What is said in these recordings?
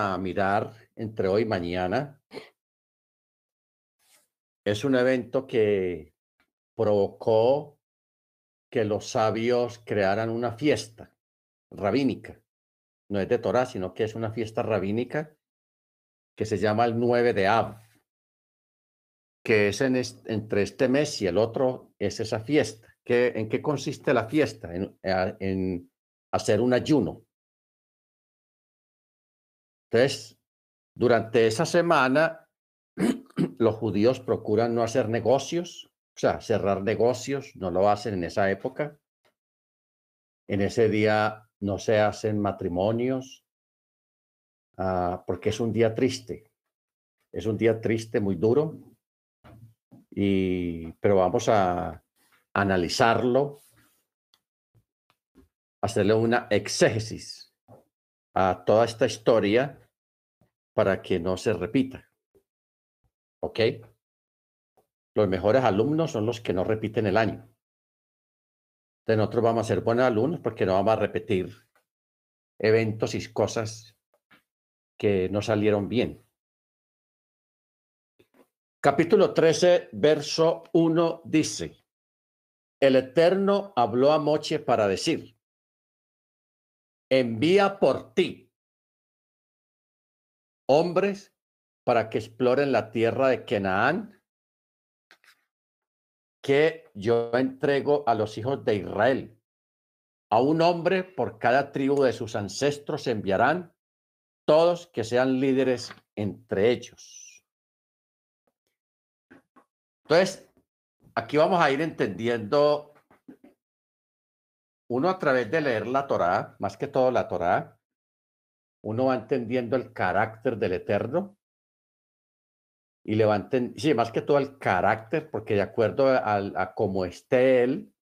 a mirar entre hoy y mañana es un evento que provocó que los sabios crearan una fiesta rabínica. No es de Torah, sino que es una fiesta rabínica que se llama el 9 de Ab, que es en entre este mes y el otro, es esa fiesta. ¿Qué, ¿En qué consiste la fiesta? En, en hacer un ayuno. Entonces, durante esa semana, los judíos procuran no hacer negocios, o sea, cerrar negocios, no lo hacen en esa época. En ese día no se hacen matrimonios, uh, porque es un día triste. Es un día triste, muy duro. Y, pero vamos a analizarlo, hacerle una exégesis a toda esta historia para que no se repita. ¿Ok? Los mejores alumnos son los que no repiten el año. Entonces nosotros vamos a ser buenos alumnos porque no vamos a repetir eventos y cosas que no salieron bien. Capítulo 13, verso 1 dice, el Eterno habló a Moche para decir, envía por ti hombres para que exploren la tierra de Canaán que yo entrego a los hijos de Israel. A un hombre por cada tribu de sus ancestros enviarán, todos que sean líderes entre ellos. Entonces, aquí vamos a ir entendiendo, uno a través de leer la Torá, más que todo la Torá, uno va entendiendo el carácter del Eterno y levanten, sí, más que todo el carácter, porque de acuerdo a, a cómo esté él,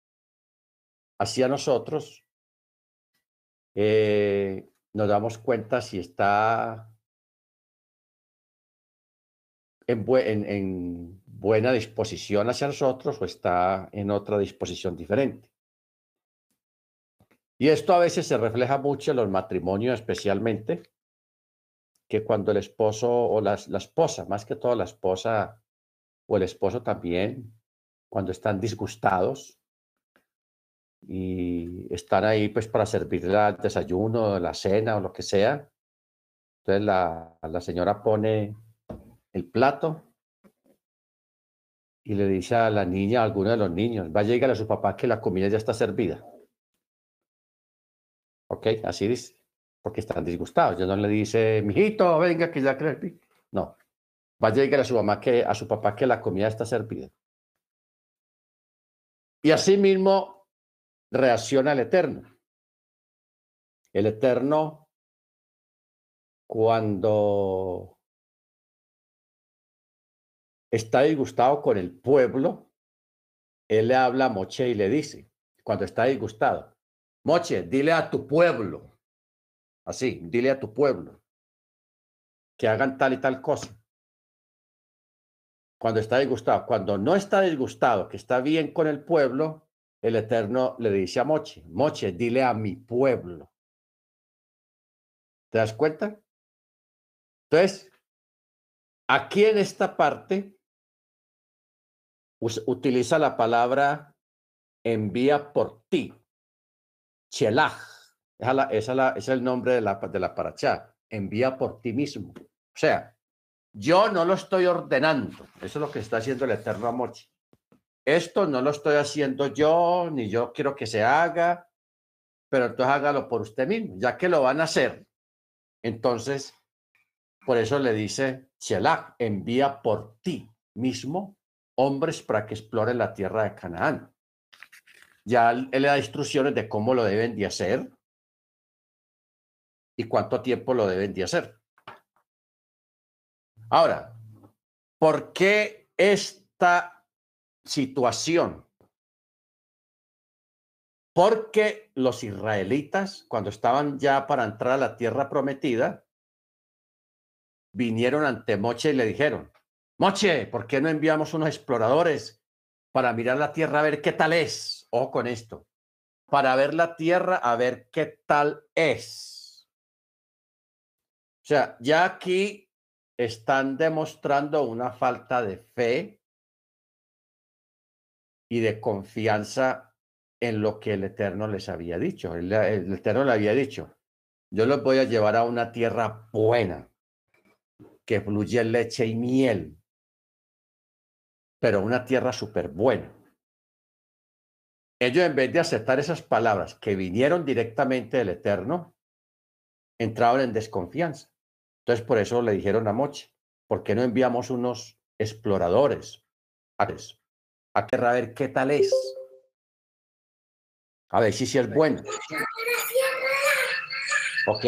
hacia nosotros, eh, nos damos cuenta si está en, en, buena disposición hacia nosotros o está en otra disposición diferente. Y esto a veces se refleja mucho en los matrimonios especialmente, que cuando el esposo o la, la esposa, más que todo la esposa o el esposo también, cuando están disgustados y están ahí pues para servirle el desayuno, la cena o lo que sea. Entonces la, la señora pone el plato y le dice a la niña, a alguno de los niños, va a llegar a su papá que la comida ya está servida. ¿Ok? Así dice porque están disgustados. Ya no le dice, mijito, venga, que ya crees. No. Va a llegar a su mamá que, a su papá que la comida está servida. Y así mismo reacciona el Eterno. El Eterno, cuando está disgustado con el pueblo, él le habla a Moche y le dice, cuando está disgustado, Moche, dile a tu pueblo, Así, dile a tu pueblo que hagan tal y tal cosa. Cuando está disgustado, cuando no está disgustado, que está bien con el pueblo, el Eterno le dice a Moche, Moche, dile a mi pueblo. ¿Te das cuenta? Entonces, aquí en esta parte utiliza la palabra envía por ti, chelaj esa, es el nombre de la, de la. Envía por ti mismo. O sea, yo no lo estoy ordenando. Eso es lo que está haciendo el Eterno Amor. Esto no lo estoy haciendo yo, ni yo quiero que se haga, pero entonces hágalo por usted mismo, ya que lo van a hacer. Entonces, por eso le dice, Shelach, envía por ti mismo hombres para que exploren la tierra de Canaán. Ya él le da instrucciones de cómo lo deben de hacer, y cuánto tiempo lo deben de hacer. Ahora, ¿por qué esta situación? Porque los israelitas, cuando estaban ya para entrar a la tierra prometida, vinieron ante Moche y le dijeron, Moche, ¿por qué no enviamos unos exploradores para mirar la tierra a ver qué tal es? Ojo con esto, para ver la tierra a ver qué tal es. O sea, ya aquí están demostrando una falta de fe y de confianza en lo que el Eterno les había dicho. El, Eterno le había dicho, yo los voy a llevar a una tierra buena, que fluye leche y miel, pero una tierra súper buena. Ellos en vez de aceptar esas palabras que vinieron directamente del Eterno, entraron en desconfianza. Entonces por eso le dijeron a Moche, ¿por qué no enviamos unos exploradores a, a tierra ver qué tal es? A ver si, si es bueno. ¿Ok?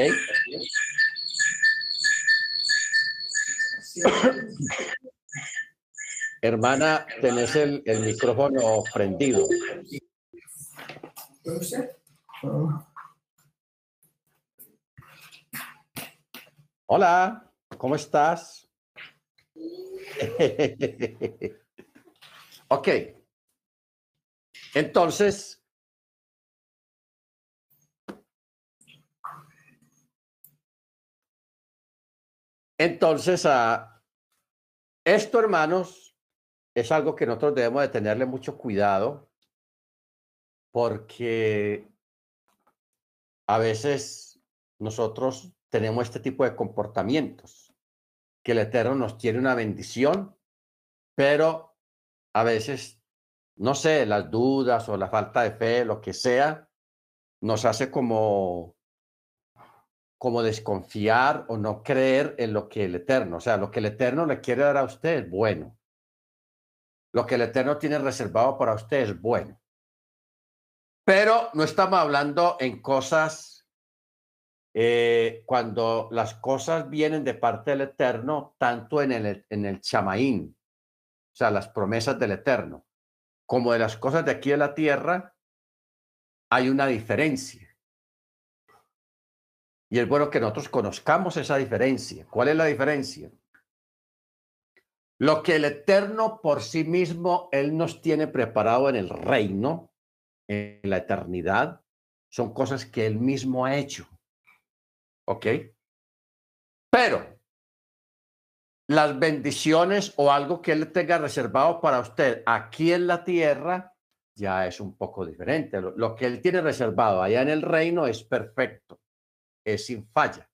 Hermana, tenés el, el micrófono prendido. Hola, ¿cómo estás? ok. Entonces, entonces, a esto, hermanos, es algo que nosotros debemos de tenerle mucho cuidado porque a veces nosotros tenemos este tipo de comportamientos, que el Eterno nos tiene una bendición, pero a veces, no sé, las dudas o la falta de fe, lo que sea, nos hace como como desconfiar o no creer en lo que el Eterno, o sea, lo que el Eterno le quiere dar a usted es bueno. Lo que el Eterno tiene reservado para usted es bueno. Pero no estamos hablando en cosas, eh, cuando las cosas vienen de parte del Eterno, tanto en el, en el chamaín, o sea, las promesas del Eterno, como de las cosas de aquí de la tierra, hay una diferencia. Y es bueno que nosotros conozcamos esa diferencia. ¿Cuál es la diferencia? Lo que el Eterno por sí mismo, Él nos tiene preparado en el reino, en la eternidad son cosas que él mismo ha hecho. ¿Ok? Pero las bendiciones o algo que él tenga reservado para usted aquí en la tierra ya es un poco diferente. Lo, que él tiene reservado allá en el reino es perfecto, es sin falla,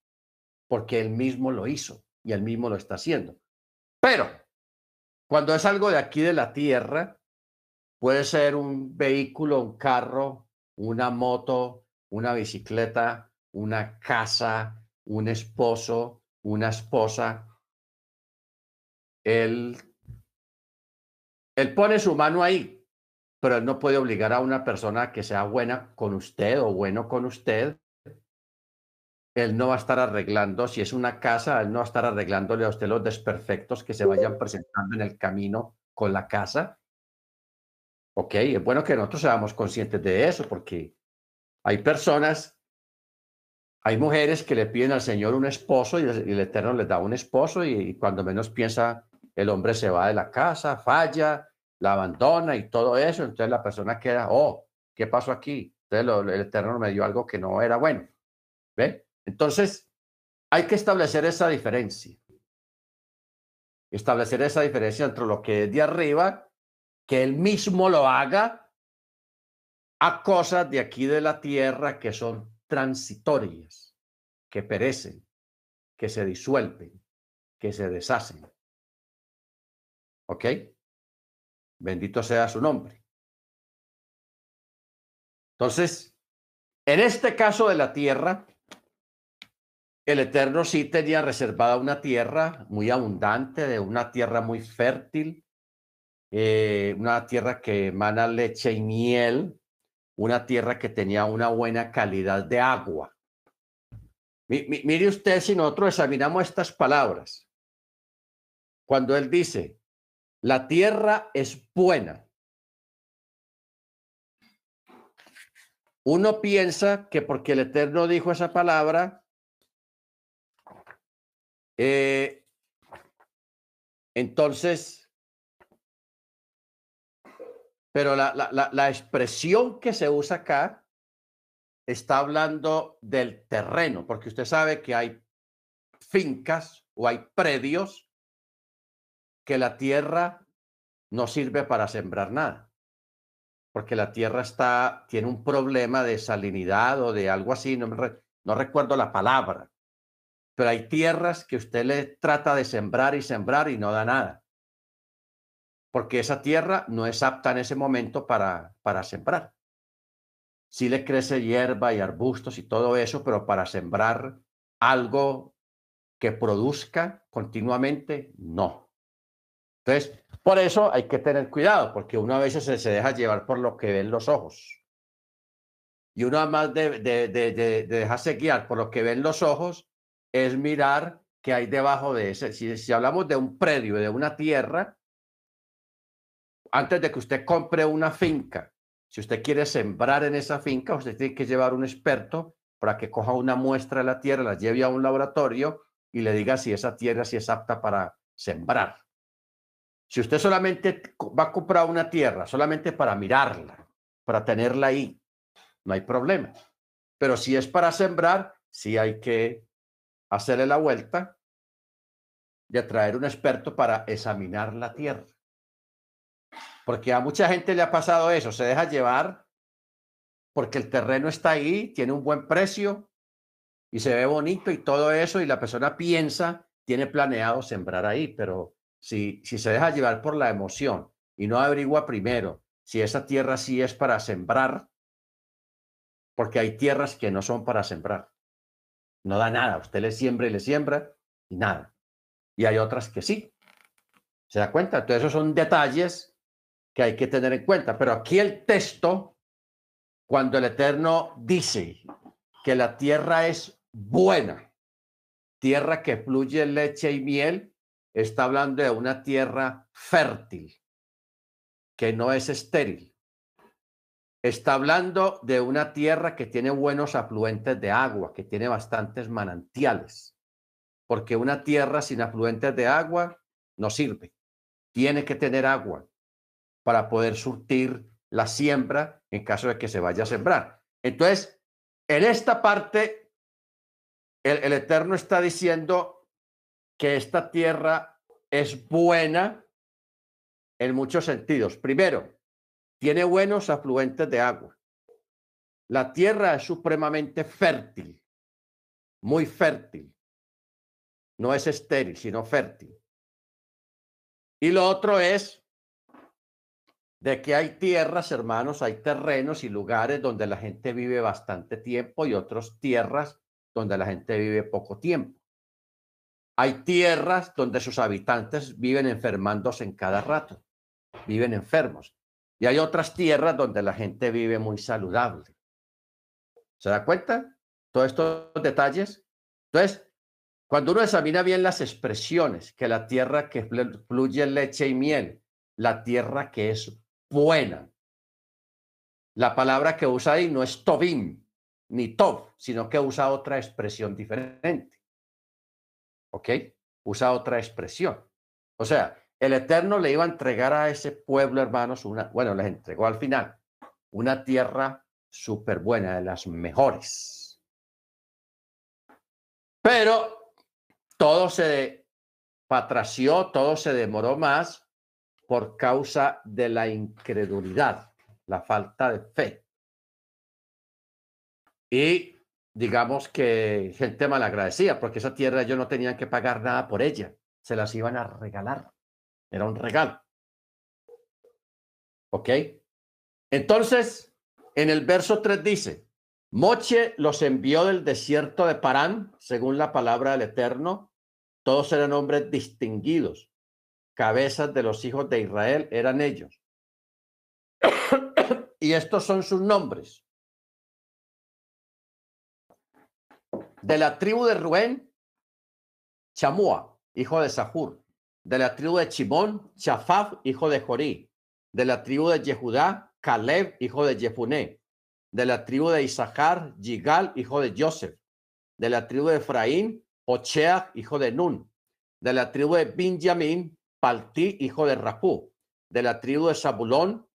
porque él mismo lo hizo y él mismo lo está haciendo. Pero cuando es algo de aquí de la tierra, Puede ser un vehículo, un carro, una moto, una bicicleta, una casa, un esposo, una esposa. Él, él pone su mano ahí, pero él no puede obligar a una persona que sea buena con usted o bueno con usted. Él no va a estar arreglando, si es una casa, él no va a estar arreglándole a usted los desperfectos que se vayan presentando en el camino con la casa Ok, es bueno que nosotros seamos conscientes de eso, porque hay personas, hay mujeres que le piden al Señor un esposo y el, Eterno les da un esposo y, cuando menos piensa, el hombre se va de la casa, falla, la abandona y todo eso, entonces la persona queda, oh, ¿qué pasó aquí? Entonces el Eterno me dio algo que no era bueno. ¿Ve? Entonces, hay que establecer esa diferencia. Establecer esa diferencia entre lo que es de arriba que él mismo lo haga a cosas de aquí de la tierra que son transitorias, que perecen, que se disuelven, que se deshacen. ¿Ok? Bendito sea su nombre. Entonces, en este caso de la tierra, el Eterno sí tenía reservada una tierra muy abundante, de una tierra muy fértil, eh, una tierra que emana leche y miel, una tierra que tenía una buena calidad de agua. mire usted si nosotros examinamos estas palabras, cuando él dice, la tierra es buena, uno piensa que porque el Eterno dijo esa palabra, eh, entonces pero la, la, la, expresión que se usa acá está hablando del terreno, porque usted sabe que hay fincas o hay predios que la tierra no sirve para sembrar nada, porque la tierra está, tiene un problema de salinidad o de algo así, no, no recuerdo la palabra, pero hay tierras que usted le trata de sembrar y sembrar y no da nada, porque esa tierra no es apta en ese momento para, para sembrar. Sí le crece hierba y arbustos y todo eso, pero para sembrar algo que produzca continuamente, no. Entonces, por eso hay que tener cuidado, porque uno a veces se, deja llevar por lo que ven los ojos. Y uno además de, de, de, de, dejarse guiar por lo que ven los ojos, es mirar qué hay debajo de ese. Si, si hablamos de un predio, de una tierra, antes de que usted compre una finca, si usted quiere sembrar en esa finca, usted tiene que llevar un experto para que coja una muestra de la tierra, la lleve a un laboratorio y le diga si esa tierra si es apta para sembrar. Si usted solamente va a comprar una tierra, solamente para mirarla, para tenerla ahí, no hay problema. Pero si es para sembrar, sí hay que hacerle la vuelta y traer un experto para examinar la tierra. Porque a mucha gente le ha pasado eso, se deja llevar porque el terreno está ahí, tiene un buen precio y se ve bonito y todo eso y la persona piensa, tiene planeado sembrar ahí, pero si, si se deja llevar por la emoción y no averigua primero si esa tierra sí es para sembrar, porque hay tierras que no son para sembrar. No da nada, usted le siembra y le siembra y nada. Y hay otras que sí. ¿Se da cuenta? Entonces esos son detalles que hay que tener en cuenta. Pero aquí el texto cuando el Eterno dice que la tierra es buena, tierra que fluye leche y miel, está hablando de una tierra fértil, que no es estéril. Está hablando de una tierra que tiene buenos afluentes de agua, que tiene bastantes manantiales, porque una tierra sin afluentes de agua no sirve. Tiene que tener agua para poder surtir la siembra en caso de que se vaya a sembrar. Entonces, en esta parte, el, Eterno está diciendo que esta tierra es buena en muchos sentidos. Primero, tiene buenos afluentes de agua. La tierra es supremamente fértil, muy fértil. No es estéril, sino fértil. Y lo otro es de que hay tierras, hermanos, hay terrenos y lugares donde la gente vive bastante tiempo y otras tierras donde la gente vive poco tiempo. Hay tierras donde sus habitantes viven enfermándose en cada rato, viven enfermos. Y hay otras tierras donde la gente vive muy saludable. ¿Se da cuenta? Todos estos detalles. Entonces, cuando uno examina bien las expresiones, que la tierra que fluye leche y miel, la tierra que es buena. La palabra que usa ahí no es tobim ni tov, sino que usa otra expresión diferente. ¿Ok? Usa otra expresión. O sea, el Eterno le iba a entregar a ese pueblo, hermanos, una, bueno, les entregó al final una tierra súper buena, de las mejores. Pero todo se patració, todo se demoró más por causa de la incredulidad, la falta de fe. Y digamos que gente malagradecida, porque esa tierra ellos no tenían que pagar nada por ella, se las iban a regalar. Era un regalo. ¿Ok? Entonces, en el verso 3 dice, Moche los envió del desierto de Parán, según la palabra del Eterno. Todos eran hombres distinguidos, cabezas de los hijos de Israel eran ellos. y estos son sus nombres. De la tribu de Rubén, Chamua, hijo de Sahur. De la tribu de Chimón, Chafaf, hijo de Jorí. De la tribu de Yehudá, Caleb, hijo de Jefuné. De la tribu de Isaacar, Yigal, hijo de Joseph. De la tribu de Efraín, Ocheach, hijo de Nun. De la tribu de Benjamín, Paltí, hijo de Rapú, de la tribu de Zabulón,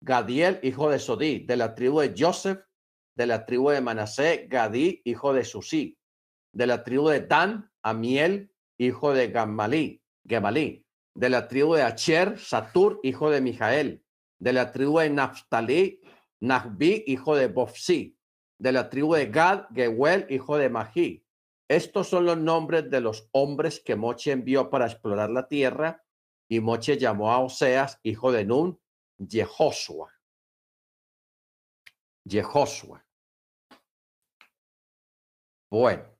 Gadiel, hijo de Sodí, de la tribu de Joseph, de la tribu de Manasé, Gadí, hijo de Susí, De la tribu de Dan, Amiel, hijo de Gamalí, Gemalí. De la tribu de Acher, Satur, hijo de Mijael. De la tribu de Naftali, Nahbi, hijo de Bofsi. De la tribu de Gad, Gewel, hijo de Mahí. Estos son los nombres de los hombres que Moche envió para explorar la tierra. Y Moche llamó a Oseas, hijo de Nun, Jehoshua. Jehoshua. Bueno.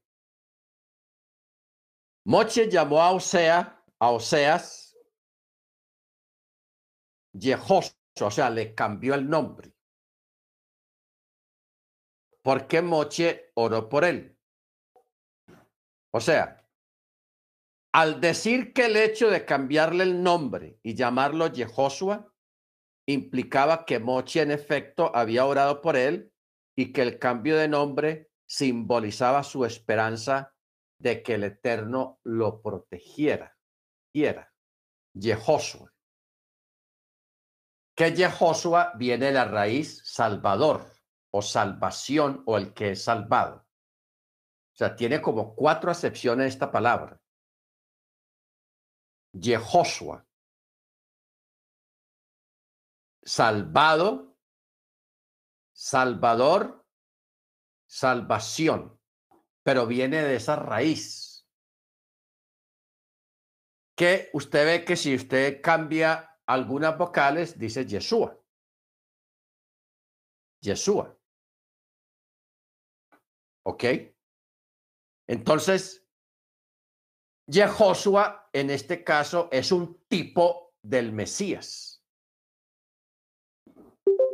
Moche llamó a Osea, a Oseas, Jehoshua, o sea, le cambió el nombre. Porque Moche oró por él. O sea, al decir que el hecho de cambiarle el nombre y llamarlo Jehoshua implicaba que Moche en efecto había orado por él y que el cambio de nombre simbolizaba su esperanza de que el Eterno lo protegiera. Y era Jehoshua. Que Jehoshua viene de la raíz salvador o salvación o el que es salvado. Sea, tiene como cuatro acepciones esta palabra. Jehoshua. Salvado, Salvador, salvación pero viene de esa raíz. Que usted ve que si usted cambia algunas vocales, dice Yeshua. Yeshua. ¿Ok? Entonces, Yehoshua en este caso es un tipo del Mesías.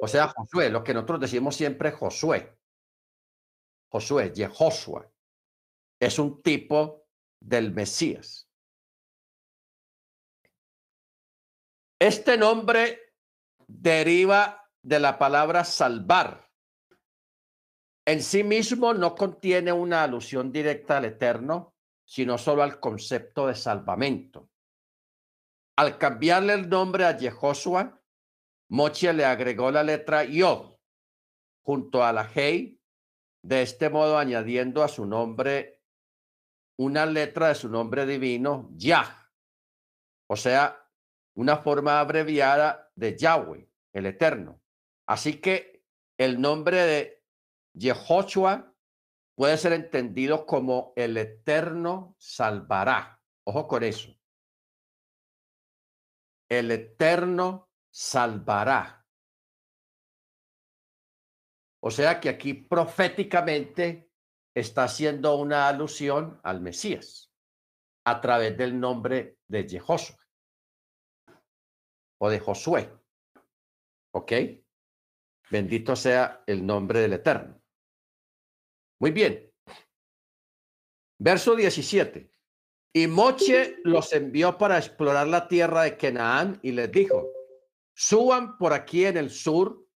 O sea, Josué, lo que nosotros decimos siempre Josué. Josué, Yehoshua es un tipo del Mesías. Este nombre deriva de la palabra salvar. En sí mismo no contiene una alusión directa al Eterno, sino solo al concepto de salvamento. Al cambiarle el nombre a Jehoshua, Moche le agregó la letra Yod junto a la Hei, de este modo añadiendo a su nombre una letra de su nombre divino, Yah, o sea, una forma abreviada de Yahweh, el Eterno. Así que el nombre de Jehoshua puede ser entendido como el Eterno salvará. Ojo con eso. El Eterno salvará. O sea que aquí proféticamente está haciendo una alusión al Mesías a través del nombre de Jehoshua o de Josué. ¿Ok? Bendito sea el nombre del Eterno. Muy bien. Verso 17. Y Moche los envió para explorar la tierra de Canaán y les dijo, suban por aquí en el sur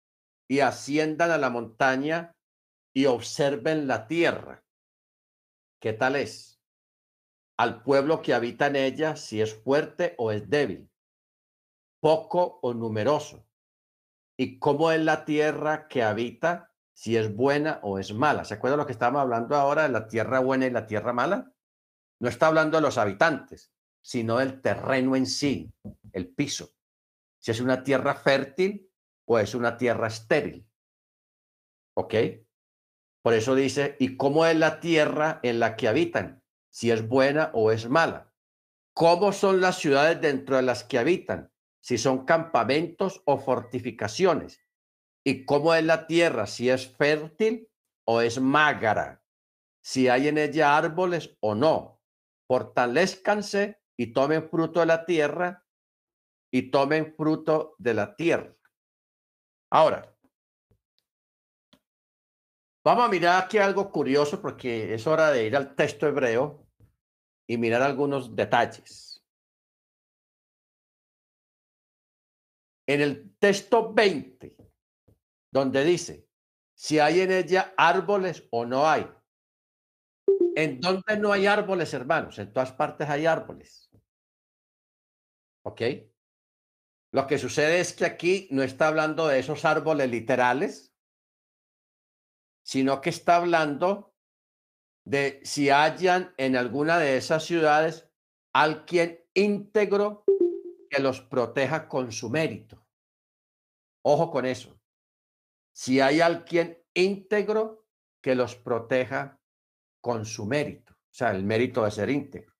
y asciendan a la montaña y observen la tierra. ¿Qué tal es? Al pueblo que habita en ella, si es fuerte o es débil, poco o numeroso. Y cómo es la tierra que habita, si es buena o es mala. ¿Se acuerdan lo que estábamos hablando ahora de la tierra buena y la tierra mala? No está hablando de los habitantes, sino del terreno en sí, el piso. Si es una tierra fértil o es una tierra estéril. ¿Ok? Por eso dice, ¿y cómo es la tierra en la que habitan? Si es buena o es mala. ¿Cómo son las ciudades dentro de las que habitan? Si son campamentos o fortificaciones. ¿Y cómo es la tierra? Si es fértil o es mágara. Si hay en ella árboles o no. Fortalezcanse y tomen fruto de la tierra y tomen fruto de la tierra. Ahora, Vamos a mirar aquí algo curioso porque es hora de ir al texto hebreo y mirar algunos detalles. En el texto 20, donde dice, si hay en ella árboles o no hay. ¿En dónde no hay árboles, hermanos? En todas partes hay árboles. ¿Ok? Lo que sucede es que aquí no está hablando de esos árboles literales, sino que está hablando de si hayan en alguna de esas ciudades alguien íntegro que los proteja con su mérito. Ojo con eso. Si hay alguien íntegro que los proteja con su mérito, o sea, el mérito de ser íntegro.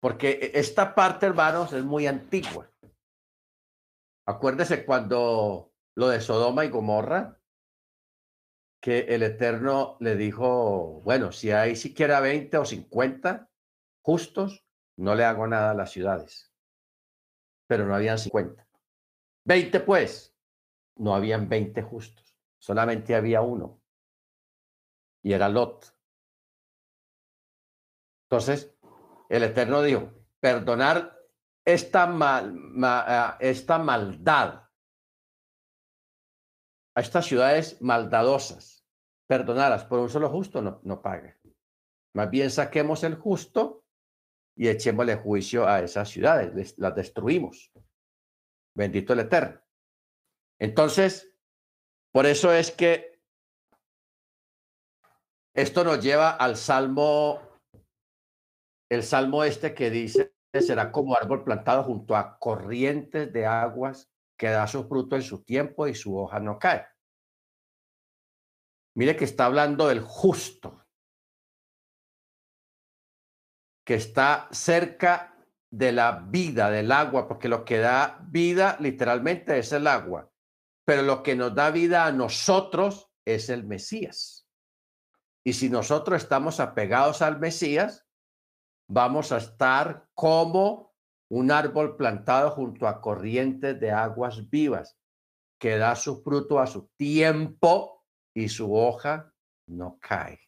Porque e, esta parte, hermanos, es muy antigua. Acuérdese cuando lo de Sodoma y Gomorra, que el Eterno le dijo, bueno, si hay siquiera 20 o 50 justos, no le hago nada a las ciudades. Pero no habían 50. 20 pues, no habían 20 justos, solamente había uno. Y era Lot. Entonces, el Eterno dijo, perdonar esta, mal, esta maldad a estas ciudades maldadosas, perdonarlas por un solo justo, no, no paga. Más bien saquemos el justo y echémosle juicio a esas ciudades, las destruimos. Bendito el Eterno. Entonces, por eso es que esto nos lleva al Salmo, el Salmo este que dice, será como árbol plantado junto a corrientes de aguas que da su fruto en su tiempo y su hoja no cae. Mire que está hablando del justo, que está cerca de la vida, del agua, porque lo que da vida literalmente es el agua, pero lo que nos da vida a nosotros es el Mesías. Y si nosotros estamos apegados al Mesías, vamos a estar como un árbol plantado junto a corrientes de aguas vivas, que da su fruto a su tiempo y su hoja no cae.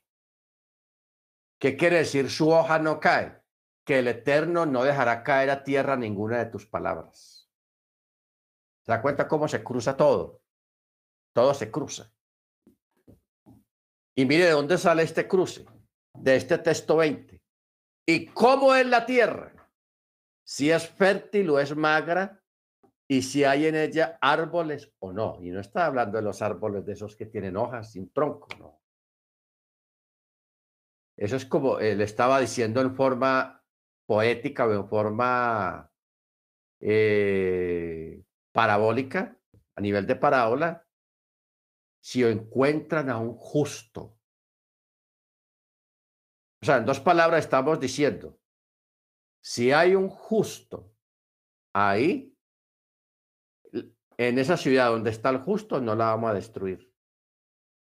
¿Qué quiere decir su hoja no cae? Que el Eterno no dejará caer a tierra ninguna de tus palabras. ¿Se da cuenta cómo se cruza todo? Todo se cruza. Y mire de dónde sale este cruce, de este texto 20. ¿Y cómo es la tierra? Si es fértil o es magra y si hay en ella árboles o no. Y no está hablando de los árboles de esos que tienen hojas sin tronco, no. Eso es como eh, le estaba diciendo en forma poética o en forma eh, parabólica, a nivel de parábola, si encuentran a un justo. O sea, en dos palabras estamos diciendo, si hay un justo ahí, en esa ciudad donde está el justo, no la vamos a destruir.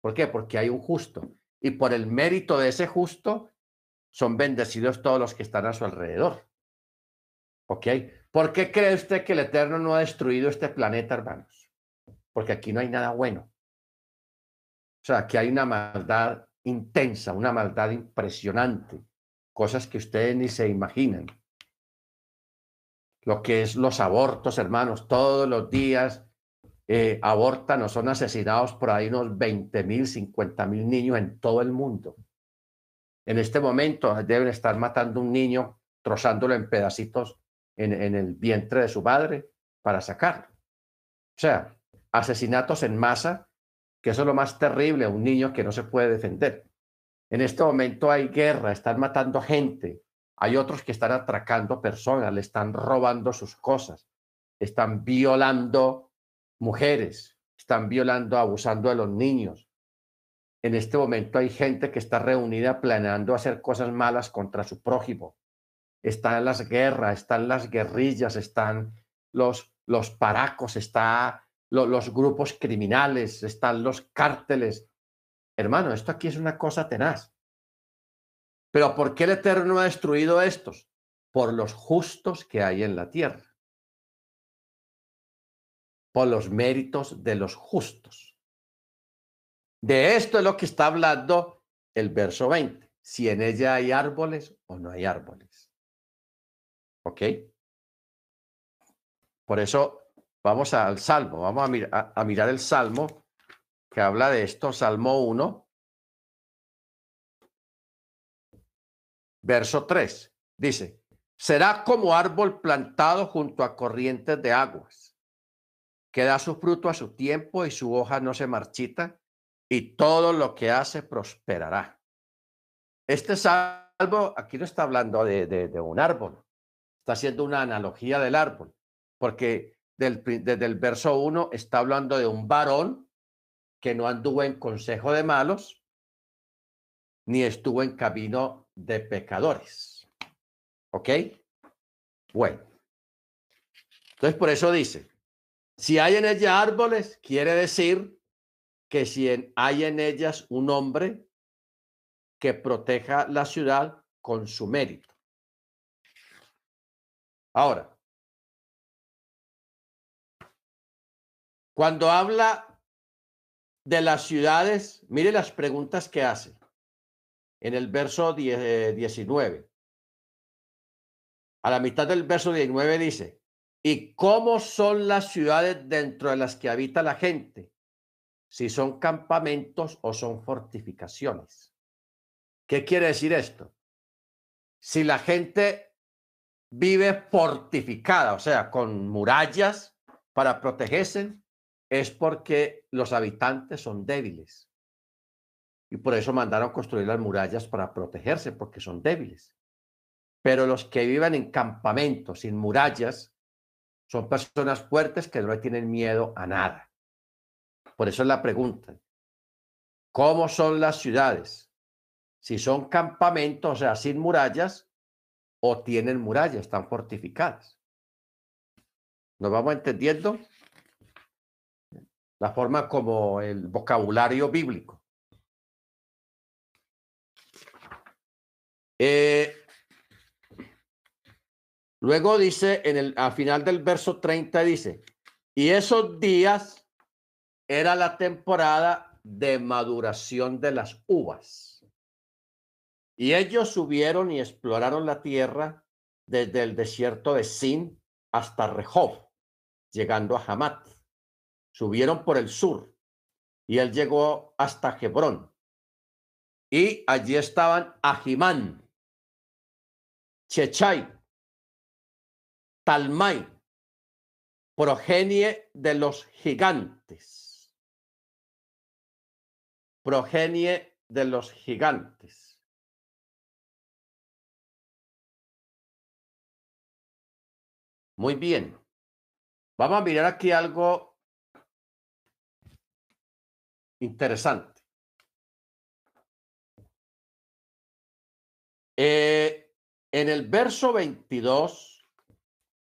¿Por qué? Porque hay un justo y por el mérito de ese justo son bendecidos todos los que están a su alrededor. ¿Ok? ¿Por qué cree usted que el Eterno no ha destruido este planeta, hermanos? Porque aquí no hay nada bueno. O sea, aquí hay una maldad intensa, una maldad impresionante, cosas que ustedes ni se imaginan. Lo que es los abortos, hermanos, todos los días eh, abortan o son asesinados por ahí unos 20 mil, 50 mil niños en todo el mundo. En este momento deben estar matando un niño, trozándolo en pedacitos en, el vientre de su madre para sacarlo. O sea, asesinatos en masa, que eso es lo más terrible, un niño que no se puede defender. En este momento hay guerra, están matando gente, hay otros que están atracando personas, le están robando sus cosas, están violando mujeres, están violando, abusando de los niños. En este momento hay gente que está reunida planeando hacer cosas malas contra su prójimo. Están las guerras, están las guerrillas, están los, los paracos, están los grupos criminales, están los cárteles. Hermano, esto aquí es una cosa tenaz. Pero ¿por qué el Eterno ha destruido estos? Por los justos que hay en la tierra por los méritos de los justos. De esto es lo que está hablando el verso 20, si en ella hay árboles o no hay árboles. ¿Ok? Por eso vamos al Salmo, vamos a, a mirar el Salmo que habla de esto, Salmo 1, verso 3. Dice, será como árbol plantado junto a corrientes de aguas que da su fruto a su tiempo y su hoja no se marchita, y todo lo que hace prosperará. Este salvo aquí no está hablando de, de un árbol, está haciendo una analogía del árbol, porque del, desde el verso 1 está hablando de un varón que no anduvo en consejo de malos, ni estuvo en camino de pecadores. ¿Ok? Bueno. Entonces, por eso dice, si hay en ella árboles, quiere decir que si hay en ellas un hombre que proteja la ciudad con su mérito. Ahora, cuando habla de las ciudades, mire las preguntas que hace en el verso 19. Eh, A la mitad del verso 19 dice, ¿Y cómo son las ciudades dentro de las que habita la gente? Si son campamentos o son fortificaciones. ¿Qué quiere decir esto? Si la gente vive fortificada, o sea, con murallas para protegerse, es porque los habitantes son débiles. Y por eso mandaron construir las murallas para protegerse, porque son débiles. Pero los que viven en campamentos sin murallas son personas fuertes que no tienen miedo a nada. Por eso es la pregunta. ¿Cómo son las ciudades? Si son campamentos, o sea, sin murallas, o tienen murallas, están fortificadas. ¿Nos vamos entendiendo? La forma como el vocabulario bíblico. Eh, Luego dice, en el, al final del verso 30 dice, y esos días era la temporada de maduración de las uvas. Y ellos subieron y exploraron la tierra desde el desierto de Sin hasta Rehob, llegando a Hamat. Subieron por el sur y él llegó hasta Hebrón. Y allí estaban Ahimán, Chechai, Talmai, progenie de los gigantes. Progenie de los gigantes. Muy bien. Vamos a mirar aquí algo interesante. Eh, en el verso 22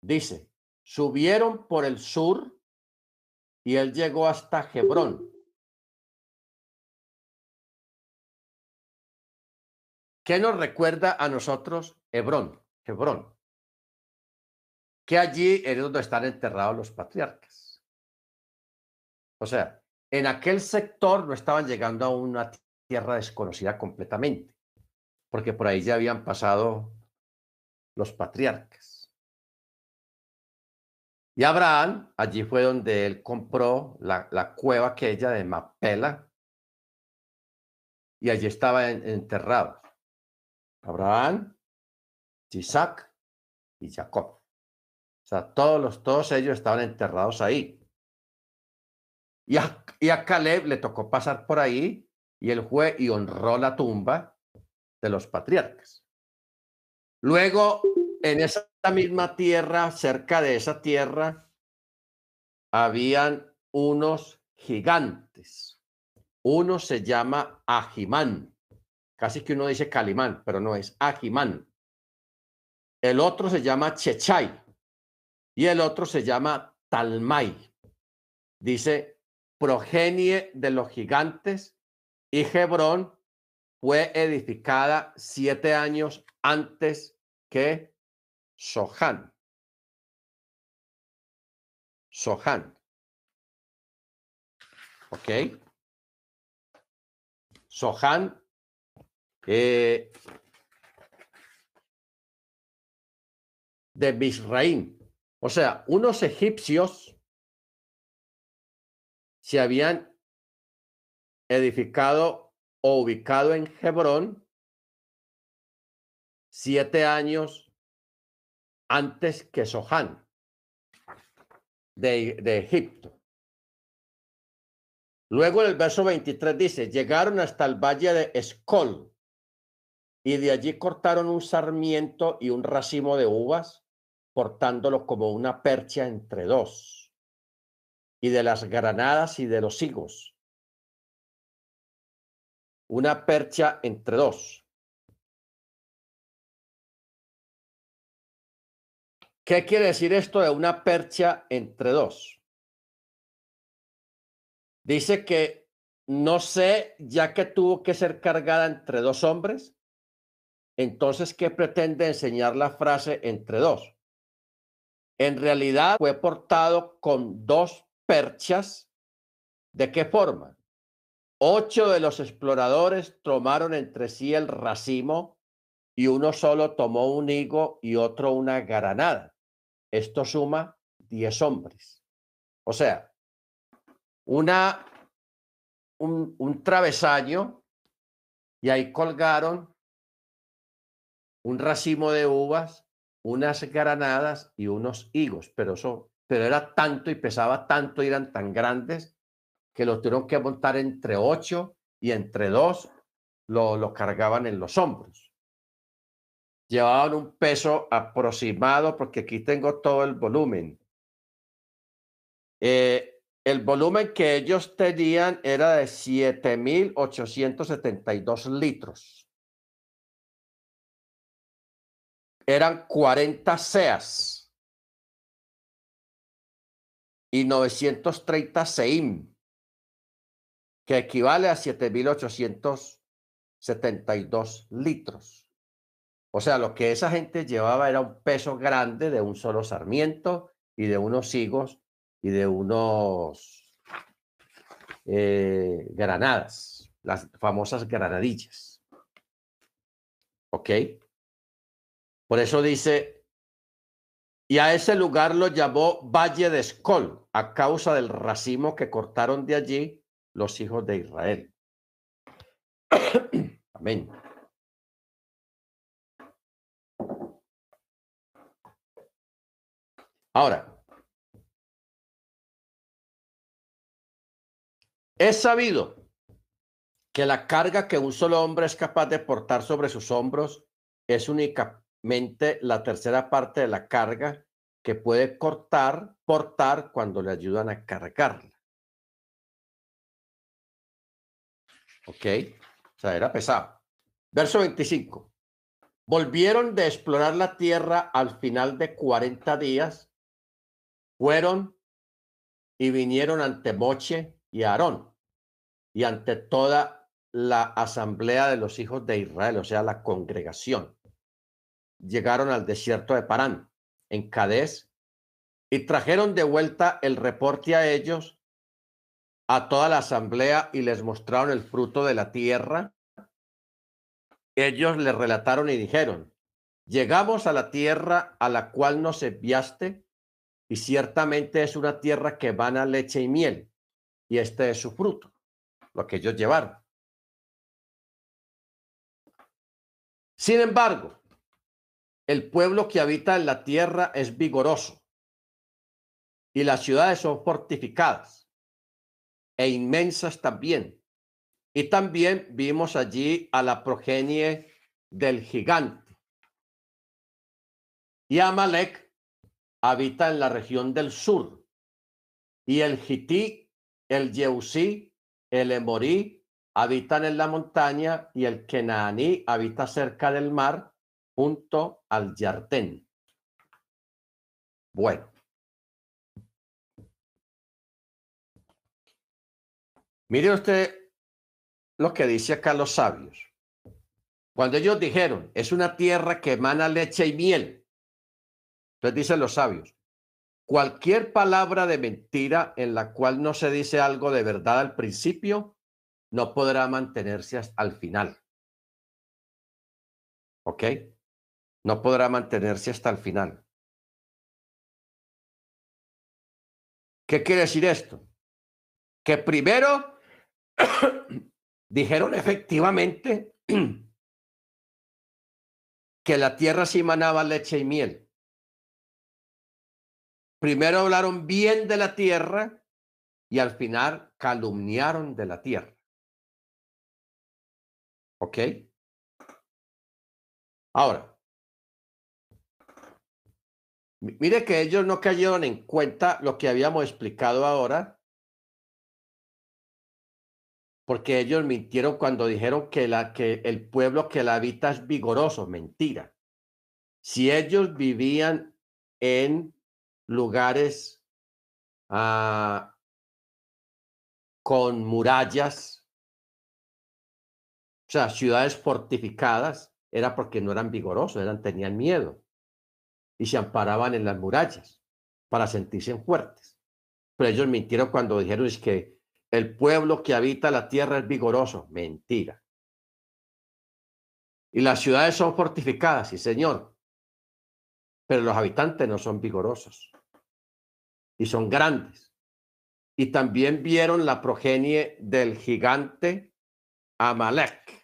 Dice, subieron por el sur y él llegó hasta Hebrón. ¿Qué nos recuerda a nosotros Hebrón? Hebrón. Que allí es donde están enterrados los patriarcas. O sea, en aquel sector no estaban llegando a una tierra desconocida completamente, porque por ahí ya habían pasado los patriarcas. Y Abraham, allí fue donde él compró la, cueva aquella de Mapela. Y allí estaba enterrado. Abraham, Isaac y Jacob. O sea, todos, los, todos ellos estaban enterrados ahí. Y a, y a Caleb le tocó pasar por ahí y él fue y honró la tumba de los patriarcas. Luego en esa misma tierra, cerca de esa tierra, habían unos gigantes. Uno se llama Ajimán. Casi que uno dice Calimán, pero no es Ajimán. El otro se llama Chechay y el otro se llama Talmay. Dice, progenie de los gigantes y Hebrón fue edificada siete años antes que Sohan. Sohan. ¿Ok? Sohan. Eh, de Misraim. O sea, unos egipcios se habían edificado o ubicado en Hebrón siete años antes que Sohan de, de Egipto. Luego en el verso 23 dice, llegaron hasta el valle de Escol y de allí cortaron un sarmiento y un racimo de uvas, portándolo como una percha entre dos, y de las granadas y de los higos. Una percha entre dos. ¿Qué quiere decir esto de una percha entre dos? Dice que no sé, ya que tuvo que ser cargada entre dos hombres, entonces, ¿qué pretende enseñar la frase entre dos? En realidad fue portado con dos perchas. ¿De qué forma? Ocho de los exploradores tomaron entre sí el racimo y uno solo tomó un higo y otro una granada. Esto suma 10 hombres. O sea, una, un, un travesaño y ahí colgaron un racimo de uvas, unas granadas y unos higos, pero eso, pero era tanto y pesaba tanto eran tan grandes que los tuvieron que montar entre ocho y entre dos lo, lo cargaban en los hombros llevaban un peso aproximado, porque aquí tengo todo el volumen. Eh, el volumen que ellos tenían era de 7.872 litros. Eran 40 SEAS y 930 SEIM, que equivale a 7.872 litros. O sea, lo que esa gente llevaba era un peso grande de un solo sarmiento y de unos higos y de unos eh, granadas, las famosas granadillas. ¿Ok? Por eso dice, y a ese lugar lo llamó Valle de Escol, a causa del racimo que cortaron de allí los hijos de Israel. Amén. Ahora, es sabido que la carga que un solo hombre es capaz de portar sobre sus hombros es únicamente la tercera parte de la carga que puede cortar, portar cuando le ayudan a cargarla. ¿Ok? O sea, era pesado. Verso 25. Volvieron de explorar la tierra al final de 40 días fueron y vinieron ante Moche y Aarón y ante toda la asamblea de los hijos de Israel, o sea, la congregación. Llegaron al desierto de Parán, en Cadés, y trajeron de vuelta el reporte a ellos, a toda la asamblea, y les mostraron el fruto de la tierra. Ellos les relataron y dijeron, llegamos a la tierra a la cual nos enviaste y ciertamente es una tierra que van a leche y miel, y este es su fruto, lo que ellos llevaron. Sin embargo, el pueblo que habita en la tierra es vigoroso, y las ciudades son fortificadas e inmensas también. Y también vimos allí a la progenie del gigante. Y Amalek habita en la región del sur, y el Hití, el Yeusí, el Emorí habitan en la montaña, y el Kenaní habita cerca del mar, junto al Yartén. Bueno. Mire usted lo que dice acá los sabios. Cuando ellos dijeron, es una tierra que emana leche y miel, entonces dicen los sabios, cualquier palabra de mentira en la cual no se dice algo de verdad al principio, no podrá mantenerse hasta al final. ¿Ok? No podrá mantenerse hasta el final. ¿Qué quiere decir esto? Que primero dijeron efectivamente que la tierra sí manaba leche y miel. Primero hablaron bien de la tierra y al final calumniaron de la tierra. ¿Ok? Ahora, mire que ellos no cayeron en cuenta lo que habíamos explicado ahora, porque ellos mintieron cuando dijeron que, la, que el pueblo que la habita es vigoroso, mentira. Si ellos vivían en lugares ah, con murallas, o sea, ciudades fortificadas, era porque no eran vigorosos, eran, tenían miedo y se amparaban en las murallas para sentirse fuertes. Pero ellos mintieron cuando dijeron es que el pueblo que habita la tierra es vigoroso. Mentira. Y las ciudades son fortificadas, sí, señor. Pero los habitantes no son vigorosos. Y son grandes. Y también vieron la progenie del gigante Amalek.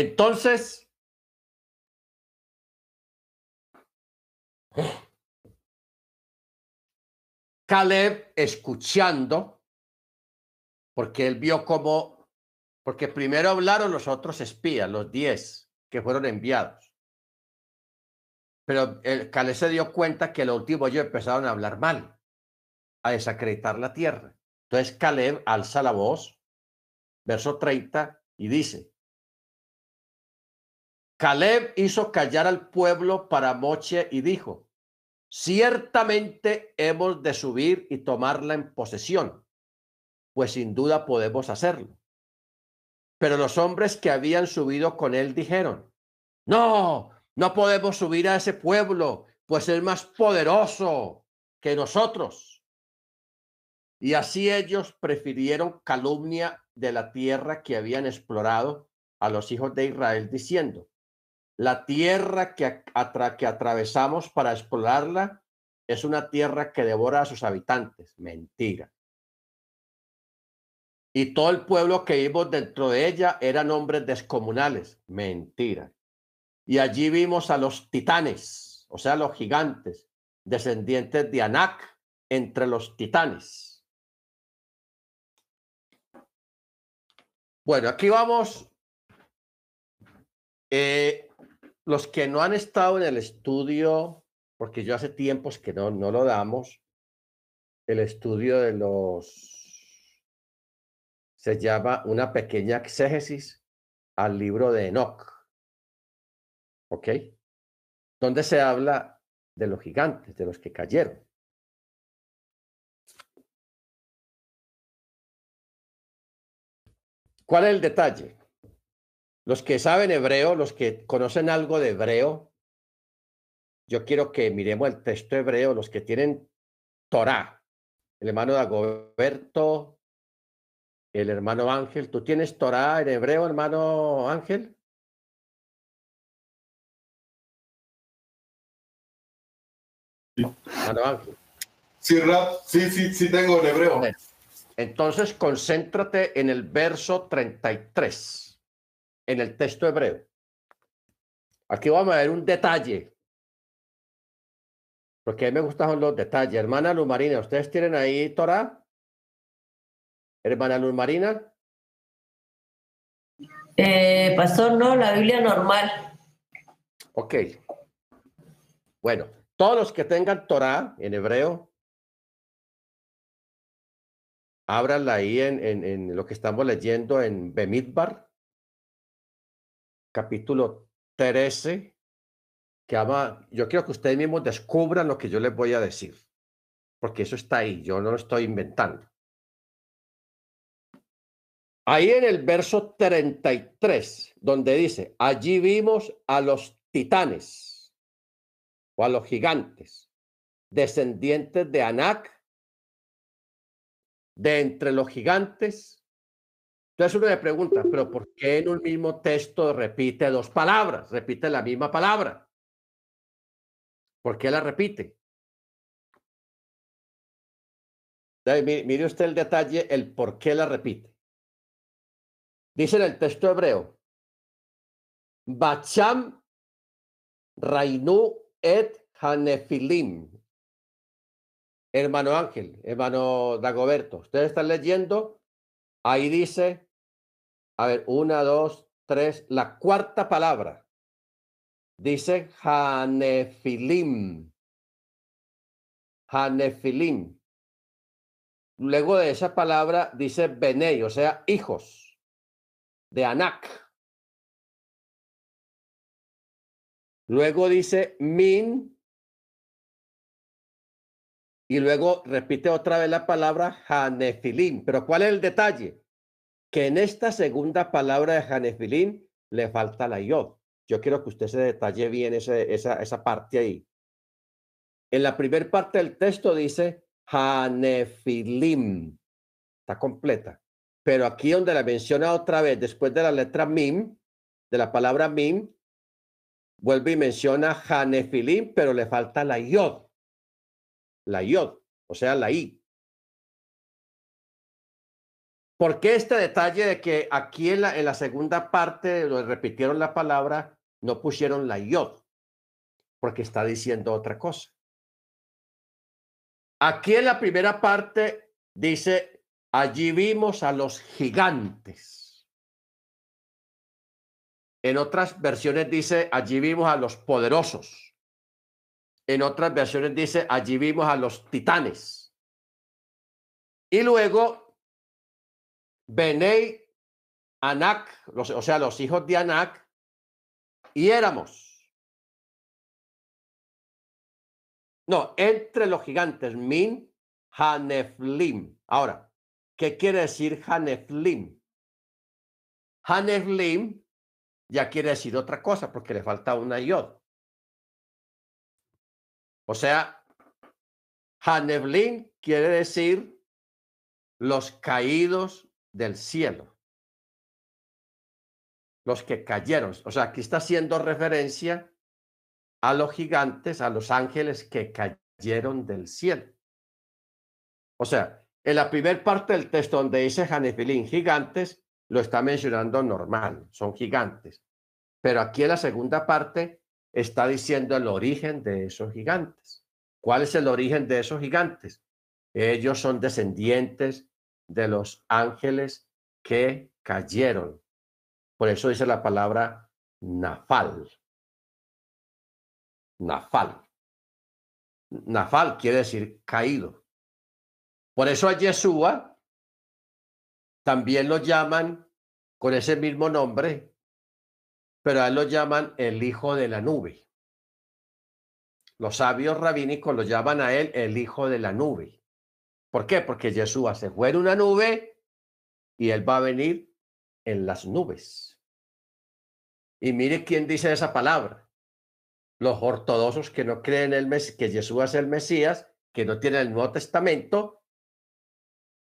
Entonces, Caleb escuchando, porque él vio como, porque primero hablaron los otros espías, los diez que fueron enviados. Pero el Caleb se dio cuenta que los últimos ellos empezaron a hablar mal, a desacreditar la tierra. Entonces Caleb alza la voz, verso 30, y dice, Caleb hizo callar al pueblo para Moche y dijo, ciertamente hemos de subir y tomarla en posesión, pues sin duda podemos hacerlo. Pero los hombres que habían subido con él dijeron, no, no podemos subir a ese pueblo, pues es más poderoso que nosotros. Y así ellos prefirieron calumnia de la tierra que habían explorado a los hijos de Israel, diciendo, la tierra que, atravesamos para explorarla es una tierra que devora a sus habitantes. Mentira. Y todo el pueblo que vimos dentro de ella eran hombres descomunales. Mentira. Y allí vimos a los titanes, o sea, los gigantes, descendientes de Anak entre los titanes. Bueno, aquí vamos. Eh, los que no han estado en el estudio, porque yo hace tiempos que no, no lo damos, el estudio de los, se llama una pequeña exégesis al libro de Enoch. ¿Ok? Donde se habla de los gigantes, de los que cayeron. ¿Cuál es el detalle? Los que saben hebreo, los que conocen algo de hebreo, yo quiero que miremos el texto hebreo, los que tienen Torah, el hermano Dagoberto, el hermano Ángel. ¿Tú tienes Torah en hebreo, hermano Ángel? Sí. Hermano Ángel. Sí, sí, sí, sí tengo en hebreo. Entonces, concéntrate en el verso 33 en el texto hebreo. Aquí vamos a ver un detalle. Porque a mí me gustan los detalles. Hermana Luz Marina, ¿ustedes tienen ahí Torah? Hermana Luz Marina. Eh, pastor, no, la Biblia normal. Ok. Bueno, todos los que tengan Torah en hebreo, ábranla ahí en, en, en lo que estamos leyendo en Bemidbar capítulo 13, que ama, yo quiero que ustedes mismos descubran lo que yo les voy a decir, porque eso está ahí, yo no lo estoy inventando. Ahí en el verso 33, donde dice, allí vimos a los titanes o a los gigantes, descendientes de Anac, de entre los gigantes entonces uno me pregunta, pero ¿por qué en un mismo texto repite dos palabras? Repite la misma palabra. ¿Por qué la repite? Mire usted el detalle, el por qué la repite. Dice en el texto hebreo, Bacham Rainu et Hanefilim. Hermano Ángel, hermano Dagoberto, ustedes están leyendo, ahí dice, a ver, una, dos, tres, la cuarta palabra. Dice Hanefilim. Hanefilim. Luego de esa palabra dice Benei, o sea, hijos de Anak. Luego dice Min. Y luego repite otra vez la palabra Hanefilim. Pero ¿cuál es el detalle? Que en esta segunda palabra de Hanefilim le falta la yod. Yo quiero que usted se detalle bien esa, esa parte ahí. En la primera parte del texto dice Hanefilim. Está completa. Pero aquí donde la menciona otra vez, después de la letra Mim, de la palabra Mim, vuelve y menciona Hanefilim, pero le falta la Yod. La Yod, o sea, la I. ¿Por qué este detalle de que aquí en la, segunda parte lo repitieron la palabra, no pusieron la Yod? Porque está diciendo otra cosa. Aquí en la primera parte dice, allí vimos a los gigantes. En otras versiones dice, allí vimos a los poderosos. En otras versiones dice, allí vimos a los titanes. Y luego, Benei, Anak, o sea, los hijos de Anak, y éramos No, entre los gigantes, Min, Haneflim. Ahora, ¿qué quiere decir Haneflim? Haneflim ya quiere decir otra cosa porque le falta una yod. O sea, Haneflim quiere decir los caídos del cielo. Los que cayeron. O sea, aquí está haciendo referencia a los gigantes, a los ángeles que cayeron del cielo. O sea, en la primera parte del texto donde dice Janefilín gigantes, lo está mencionando normal, son gigantes. Pero aquí en la segunda parte está diciendo el origen de esos gigantes. ¿Cuál es el origen de esos gigantes? Ellos son descendientes de los ángeles que cayeron. Por eso dice la palabra Nafal. Nafal. Nafal quiere decir caído. Por eso a Yeshua también lo llaman con ese mismo nombre, pero a él lo llaman el hijo de la nube. Los sabios rabínicos lo llaman a él el hijo de la nube. ¿Por qué? Porque Yeshua se fue en una nube y él va a venir en las nubes. Y mire quién dice esa palabra los ortodoxos que no creen el que Jesús es el Mesías, que no tienen el Nuevo Testamento,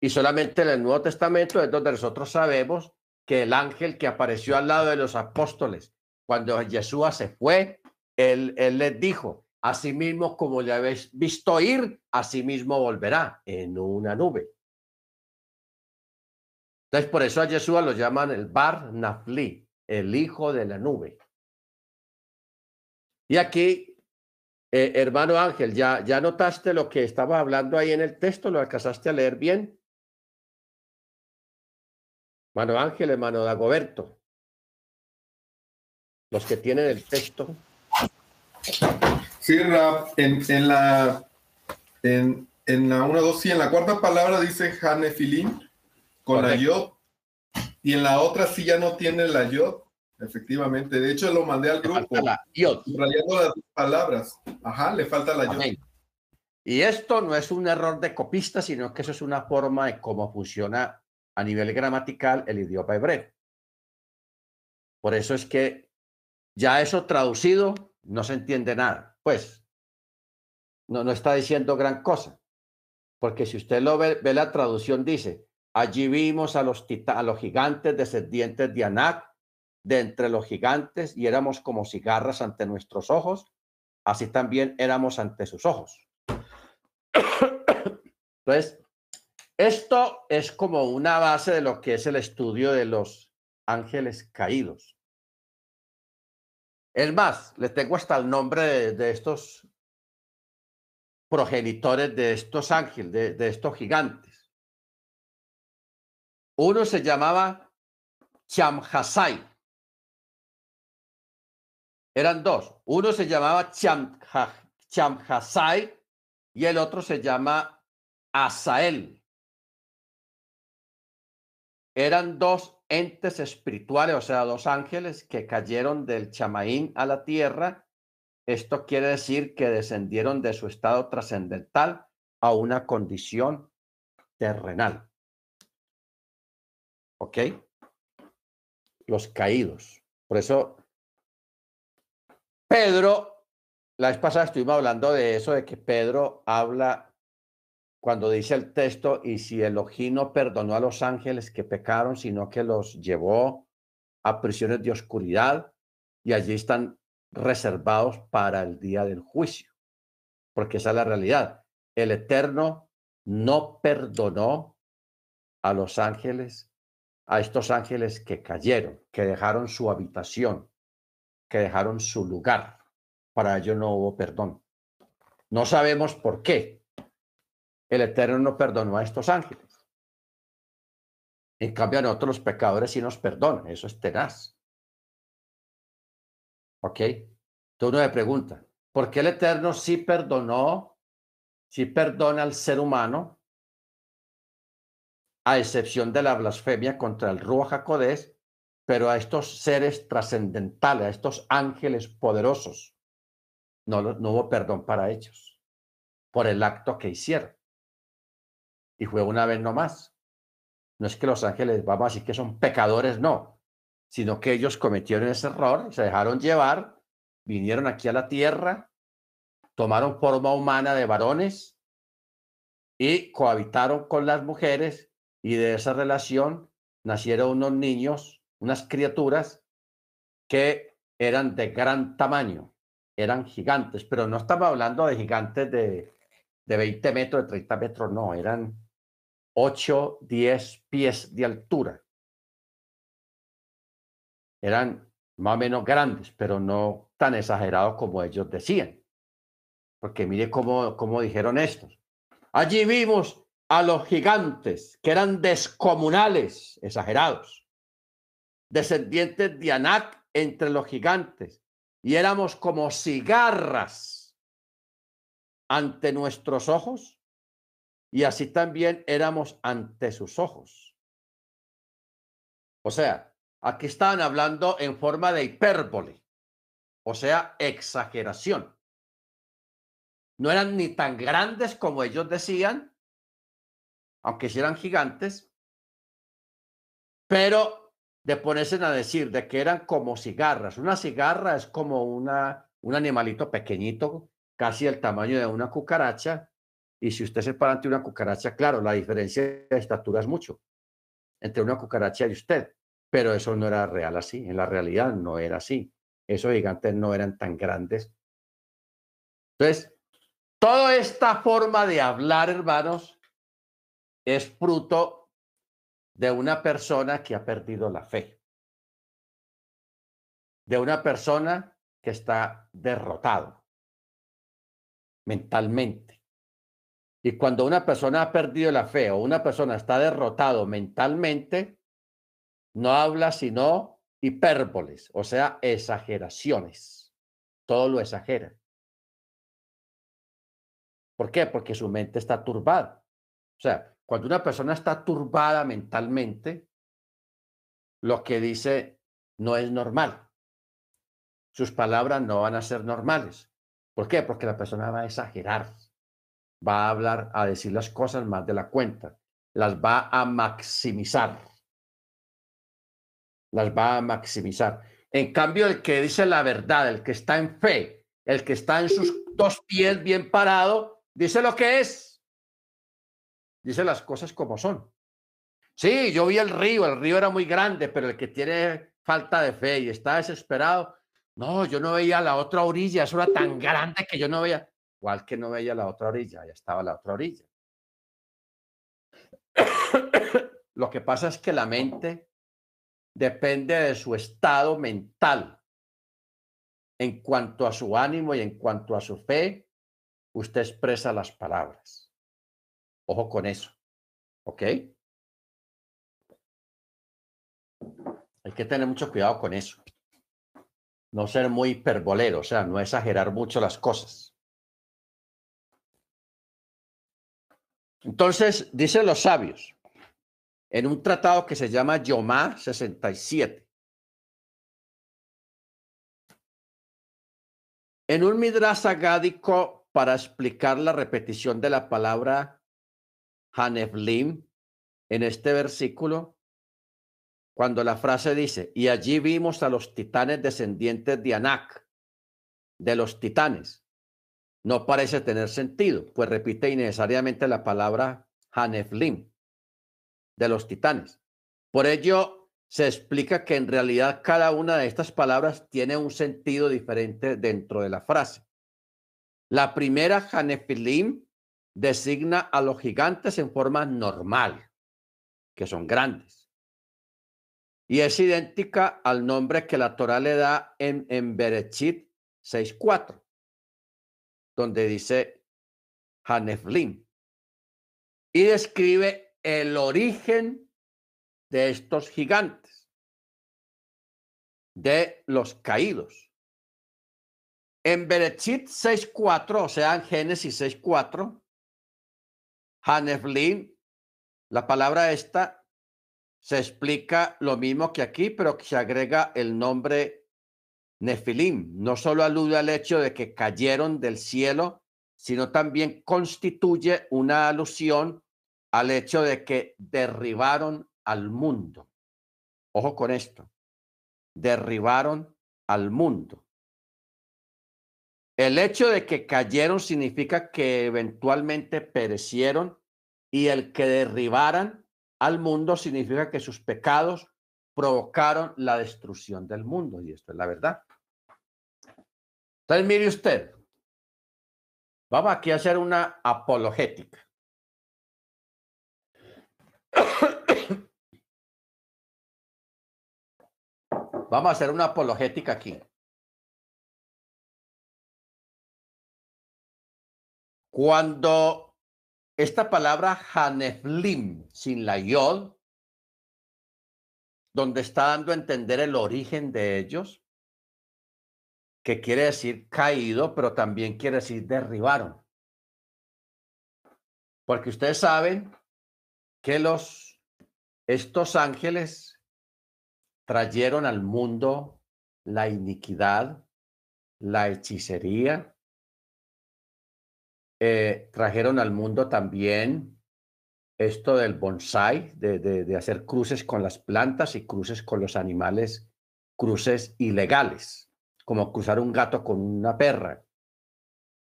y solamente en el Nuevo Testamento es donde nosotros sabemos que el ángel que apareció al lado de los apóstoles, cuando Jesús se fue, él, él les dijo, mismo como le habéis visto ir, mismo volverá en una nube. Entonces, por eso a Jesús lo llaman el Bar Nafli, el hijo de la nube. Y aquí, eh, hermano Ángel, ¿ya, ¿ya notaste lo que estaba hablando ahí en el texto? ¿Lo alcanzaste a leer bien? Hermano Ángel, hermano Dagoberto. Los que tienen el texto. Sí, en, en la en, en la 1, 2, sí, en la cuarta palabra dice Hanefilín con la yod. Y en la otra sí ya no tiene la yod. Efectivamente, de hecho lo mandé al grupo. La Rayando las palabras. Ajá, le falta la yod. Y esto no es un error de copista, sino que eso es una forma de cómo funciona a nivel gramatical el idioma hebreo. Por eso es que ya eso traducido no se entiende nada. Pues no, no está diciendo gran cosa. Porque si usted lo ve, ve la traducción, dice, allí vimos a los, a los gigantes descendientes de Anak de entre los gigantes y éramos como cigarras ante nuestros ojos, así también éramos ante sus ojos. Entonces, esto es como una base de lo que es el estudio de los ángeles caídos. Es más, le tengo hasta el nombre de, estos progenitores de estos ángeles, de, estos gigantes. Uno se llamaba Chamhasai. Eran dos. Uno se llamaba Chamha- Chamhasai y el otro se llama Asael. Eran dos entes espirituales, o sea, dos ángeles que cayeron del chamaín a la tierra. Esto quiere decir que descendieron de su estado trascendental a una condición terrenal. ¿Ok? Los caídos. Por eso, Pedro, la vez pasada estuvimos hablando de eso, de que Pedro habla cuando dice el texto, y si Elohim no perdonó a los ángeles que pecaron, sino que los llevó a prisiones de oscuridad, y allí están reservados para el día del juicio, porque esa es la realidad. El Eterno no perdonó a los ángeles, a estos ángeles que cayeron, que dejaron su habitación, que dejaron su lugar. Para ello no hubo perdón. No sabemos por qué el Eterno no perdonó a estos ángeles. En cambio, a nosotros los pecadores sí nos perdonan. Eso es tenaz. ¿Ok? Entonces uno me pregunta, ¿por qué el Eterno sí perdonó, sí perdona al ser humano, a excepción de la blasfemia contra el Ruach HaKodesh, pero a estos seres trascendentales, a estos ángeles poderosos, no, no hubo perdón para ellos por el acto que hicieron? Y fue una vez no más. No es que los ángeles, vamos a decir que son pecadores, no, sino que ellos cometieron ese error, se dejaron llevar, vinieron aquí a la tierra, tomaron forma humana de varones y cohabitaron con las mujeres y de esa relación nacieron unos niños, unas criaturas que eran de gran tamaño, eran gigantes, pero no estamos hablando de gigantes de, de 20 metros, de 30 metros, no, eran 8, 10 pies de altura. Eran más o menos grandes, pero no tan exagerados como ellos decían. Porque mire cómo, cómo dijeron estos. Allí vimos a los gigantes, que eran descomunales, exagerados, descendientes de Anak entre los gigantes, y éramos como cigarras ante nuestros ojos, y así también éramos ante sus ojos. O sea, aquí estaban hablando en forma de hipérbole, o sea, exageración. No eran ni tan grandes como ellos decían, aunque sí eran gigantes, pero de ponerse a decir de que eran como cigarras. Una cigarra es como una, un animalito pequeñito, casi el tamaño de una cucaracha, y si usted se para ante una cucaracha, claro, la diferencia de estatura es mucho entre una cucaracha y usted, pero eso no era real así, en la realidad no era así. Esos gigantes no eran tan grandes. Entonces, toda esta forma de hablar, hermanos, es fruto de una persona que ha perdido la fe, de una persona que está derrotado mentalmente. Y cuando una persona ha perdido la fe o una persona está derrotado mentalmente, no habla sino hipérboles, o sea, exageraciones. Todo lo exagera. ¿Por qué? Porque su mente está turbada. O sea, cuando una persona está turbada mentalmente, lo que dice no es normal. Sus palabras no van a ser normales. ¿Por qué? Porque la persona va a exagerar va a hablar, a decir las cosas más de la cuenta, las va a maximizar. Las va a maximizar. En cambio, el que dice la verdad, el que está en fe, el que está en sus dos pies bien parado, dice lo que es. Dice las cosas como son. Sí, yo vi el río, el río era muy grande, pero el que tiene falta de fe y está desesperado, no, yo no veía la otra orilla, eso era tan grande que yo no veía igual que no veía la otra orilla, ya estaba la otra orilla. Lo que pasa es que la mente depende de su estado mental en cuanto a su ánimo y en cuanto a su fe usted expresa las palabras. Ojo con eso. ¿Ok? Hay que tener mucho cuidado con eso. No ser muy hiperbolero, o sea, no exagerar mucho las cosas. Entonces, dicen los sabios, en un tratado que se llama Yomá 67, en un midrash agádico para explicar la repetición de la palabra Haneflim en este versículo, cuando la frase dice, y allí vimos a los titanes descendientes de Anak, de los titanes, no parece tener sentido, pues repite innecesariamente la palabra Haneflim, de los titanes. Por ello, se explica que en realidad cada una de estas palabras tiene un sentido diferente dentro de la frase. La primera, Hanefilim, designa a los gigantes en forma normal, que son grandes y es idéntica al nombre que la Torah le da en, en Berechit 6.4, donde dice Haneflim, y describe el origen de estos gigantes, de los caídos. En Berechit 6.4, o sea, en Génesis 6.4, Haneflim, la palabra esta se explica lo mismo que aquí, pero que se agrega el nombre Nefilim. No solo alude al hecho de que cayeron del cielo, sino también constituye una alusión al hecho de que derribaron al mundo. Ojo con esto. Derribaron al mundo. El hecho de que cayeron significa que eventualmente perecieron y el que derribaran al mundo significa que sus pecados provocaron la destrucción del mundo. Y esto es la verdad. Entonces, mire usted, vamos aquí a hacer una apologética. Vamos a hacer una apologética aquí. Cuando esta palabra Haneflim sin la yod, donde está dando a entender el origen de ellos, que quiere decir caído, pero también quiere decir derribaron. Porque ustedes saben que los estos ángeles trajeron al mundo la iniquidad, la hechicería, eh, trajeron al mundo también esto del bonsai, de, de, hacer cruces con las plantas y cruces con los animales, cruces ilegales, como cruzar un gato con una perra,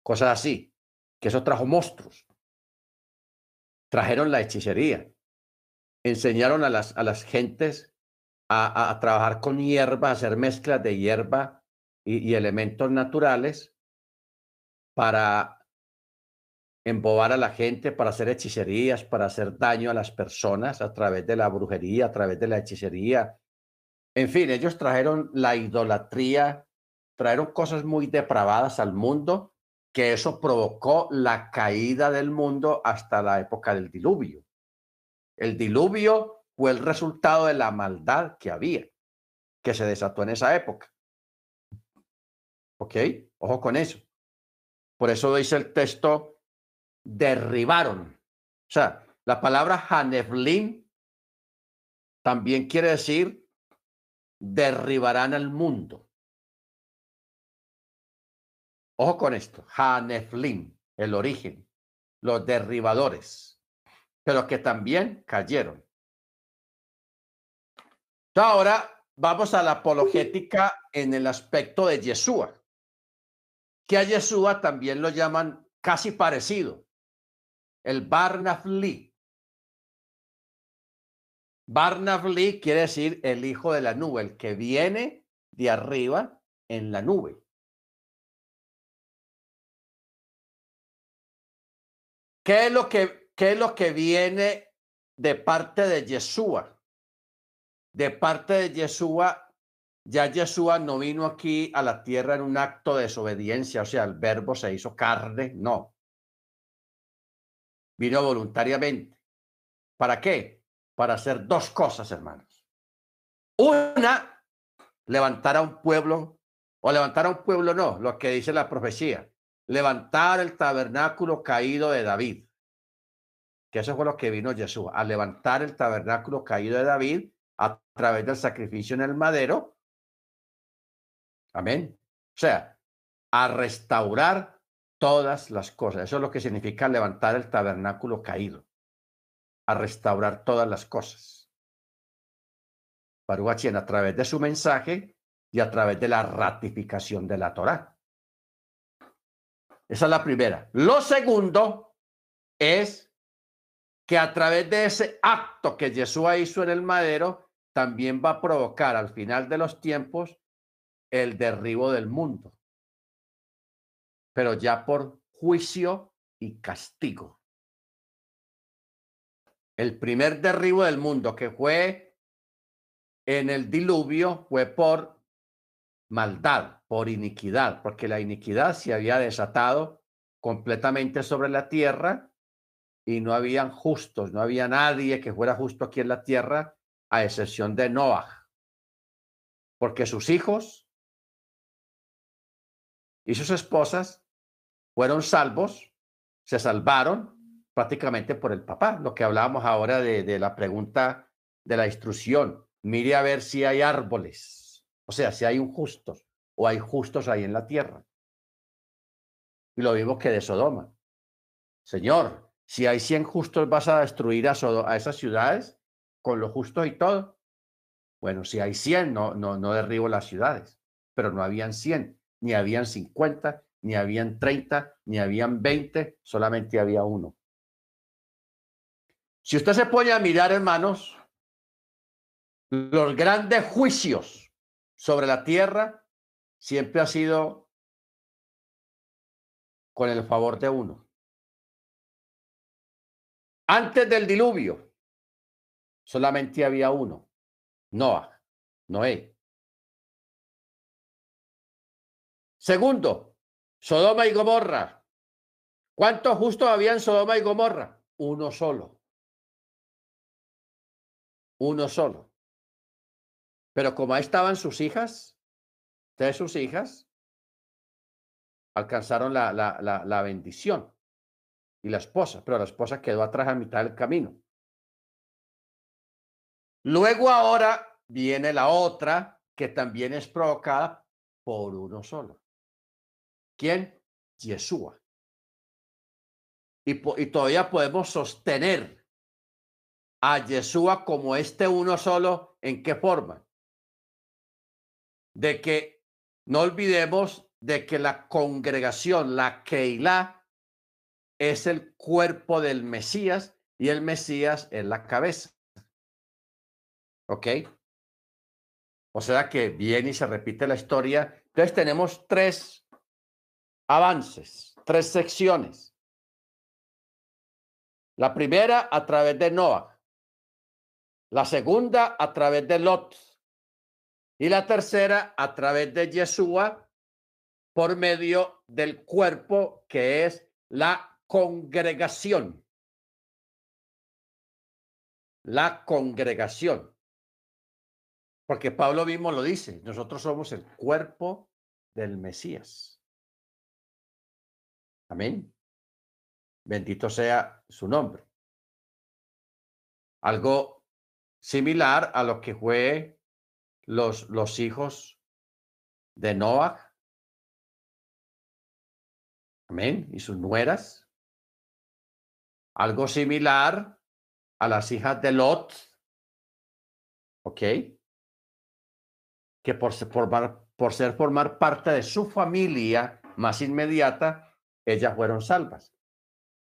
cosas así, que eso trajo monstruos. Trajeron la hechicería, enseñaron a las, a las gentes a, a, trabajar con hierba, a hacer mezclas de hierba y elementos naturales para embobar a la gente para hacer hechicerías, para hacer daño a las personas a través de la brujería, a través de la hechicería. En fin, ellos trajeron la idolatría, trajeron cosas muy depravadas al mundo, que eso provocó la caída del mundo hasta la época del diluvio. El diluvio fue el resultado de la maldad que había, que se desató en esa época. ¿Ok? Ojo con eso. Por eso dice el texto derribaron. O sea, la palabra Haneflim también quiere decir derribarán al mundo. Ojo con esto, Haneflim, el origen, los derribadores, pero que también cayeron. Ahora vamos a la apologética en el aspecto de Yeshua, que a Yeshua también lo llaman casi parecido, el Barnafli. Barnafli quiere decir el hijo de la nube, el que viene de arriba en la nube. ¿Qué es lo que, qué es lo que viene de parte de Yeshua? De parte de Yeshua, ya Yeshua no vino aquí a la tierra en un acto de desobediencia, o sea, el verbo se hizo carne, no. vino voluntariamente. ¿Para qué? Para hacer dos cosas, hermanos. Una, levantar a un pueblo, o levantar a un pueblo no, lo que dice la profecía, levantar el tabernáculo caído de David. Que eso fue lo que vino Jesús, a levantar el tabernáculo caído de David a través del sacrificio en el madero. Amén. O sea, a restaurar todas las cosas. Eso es lo que significa levantar el tabernáculo caído, a restaurar todas las cosas. Baruch a través de su mensaje y a través de la ratificación de la Torá. Esa es la primera. Lo segundo es que a través de ese acto que Jesús hizo en el madero, también va a provocar al final de los tiempos el derribo del mundo pero ya por juicio y castigo. El primer derribo del mundo que fue en el diluvio fue por maldad, por iniquidad, porque la iniquidad se había desatado completamente sobre la tierra y no habían justos, no había nadie que fuera justo aquí en la tierra, a excepción de Noah, porque sus hijos y sus esposas fueron salvos, se salvaron prácticamente por el papá, lo que hablábamos ahora de, la pregunta de la instrucción. Mire a ver si hay árboles, o sea, si hay injustos o hay justos ahí en la tierra. Y lo mismo que de Sodoma. Señor, si hay 100 justos, ¿vas a destruir a, a esas ciudades con lo justo y todo? Bueno, si hay 100, no, no, no derribo las ciudades, pero no habían 100, ni habían 50, ni habían 30, ni habían 20, solamente había uno. Si usted se pone a mirar, hermanos, los grandes juicios sobre la tierra siempre ha sido con el favor de uno. Antes del diluvio, solamente había uno, Noah, Noé. Segundo, Sodoma y Gomorra. ¿Cuántos justos había en Sodoma y Gomorra? Uno solo. Uno solo. Pero como ahí estaban sus hijas, de sus hijas, alcanzaron la, la, la, la bendición. Y la esposa, pero la esposa quedó atrás a mitad del camino. Luego ahora viene la otra que también es provocada por uno solo. ¿Quién? Yeshua. Y, y todavía podemos sostener a Yeshua como este uno solo. ¿En qué forma? De que no olvidemos de que la congregación, la Keilah, es el cuerpo del Mesías y el Mesías es la cabeza. ¿Ok? O sea que viene y se repite la historia. Entonces tenemos tres avances, tres secciones. La primera a través de Noah, la segunda a través de Lot y la tercera a través de Yeshua por medio del cuerpo que es la congregación. La congregación. Porque Pablo mismo lo dice, nosotros somos el cuerpo del Mesías. Amén. Bendito sea su nombre. Algo similar a lo que fue los, los hijos de Noah. Amén. Y sus nueras. Algo similar a las hijas de Lot. ¿Ok? Que por, por ser formar parte de su familia más inmediata, ellas fueron salvas.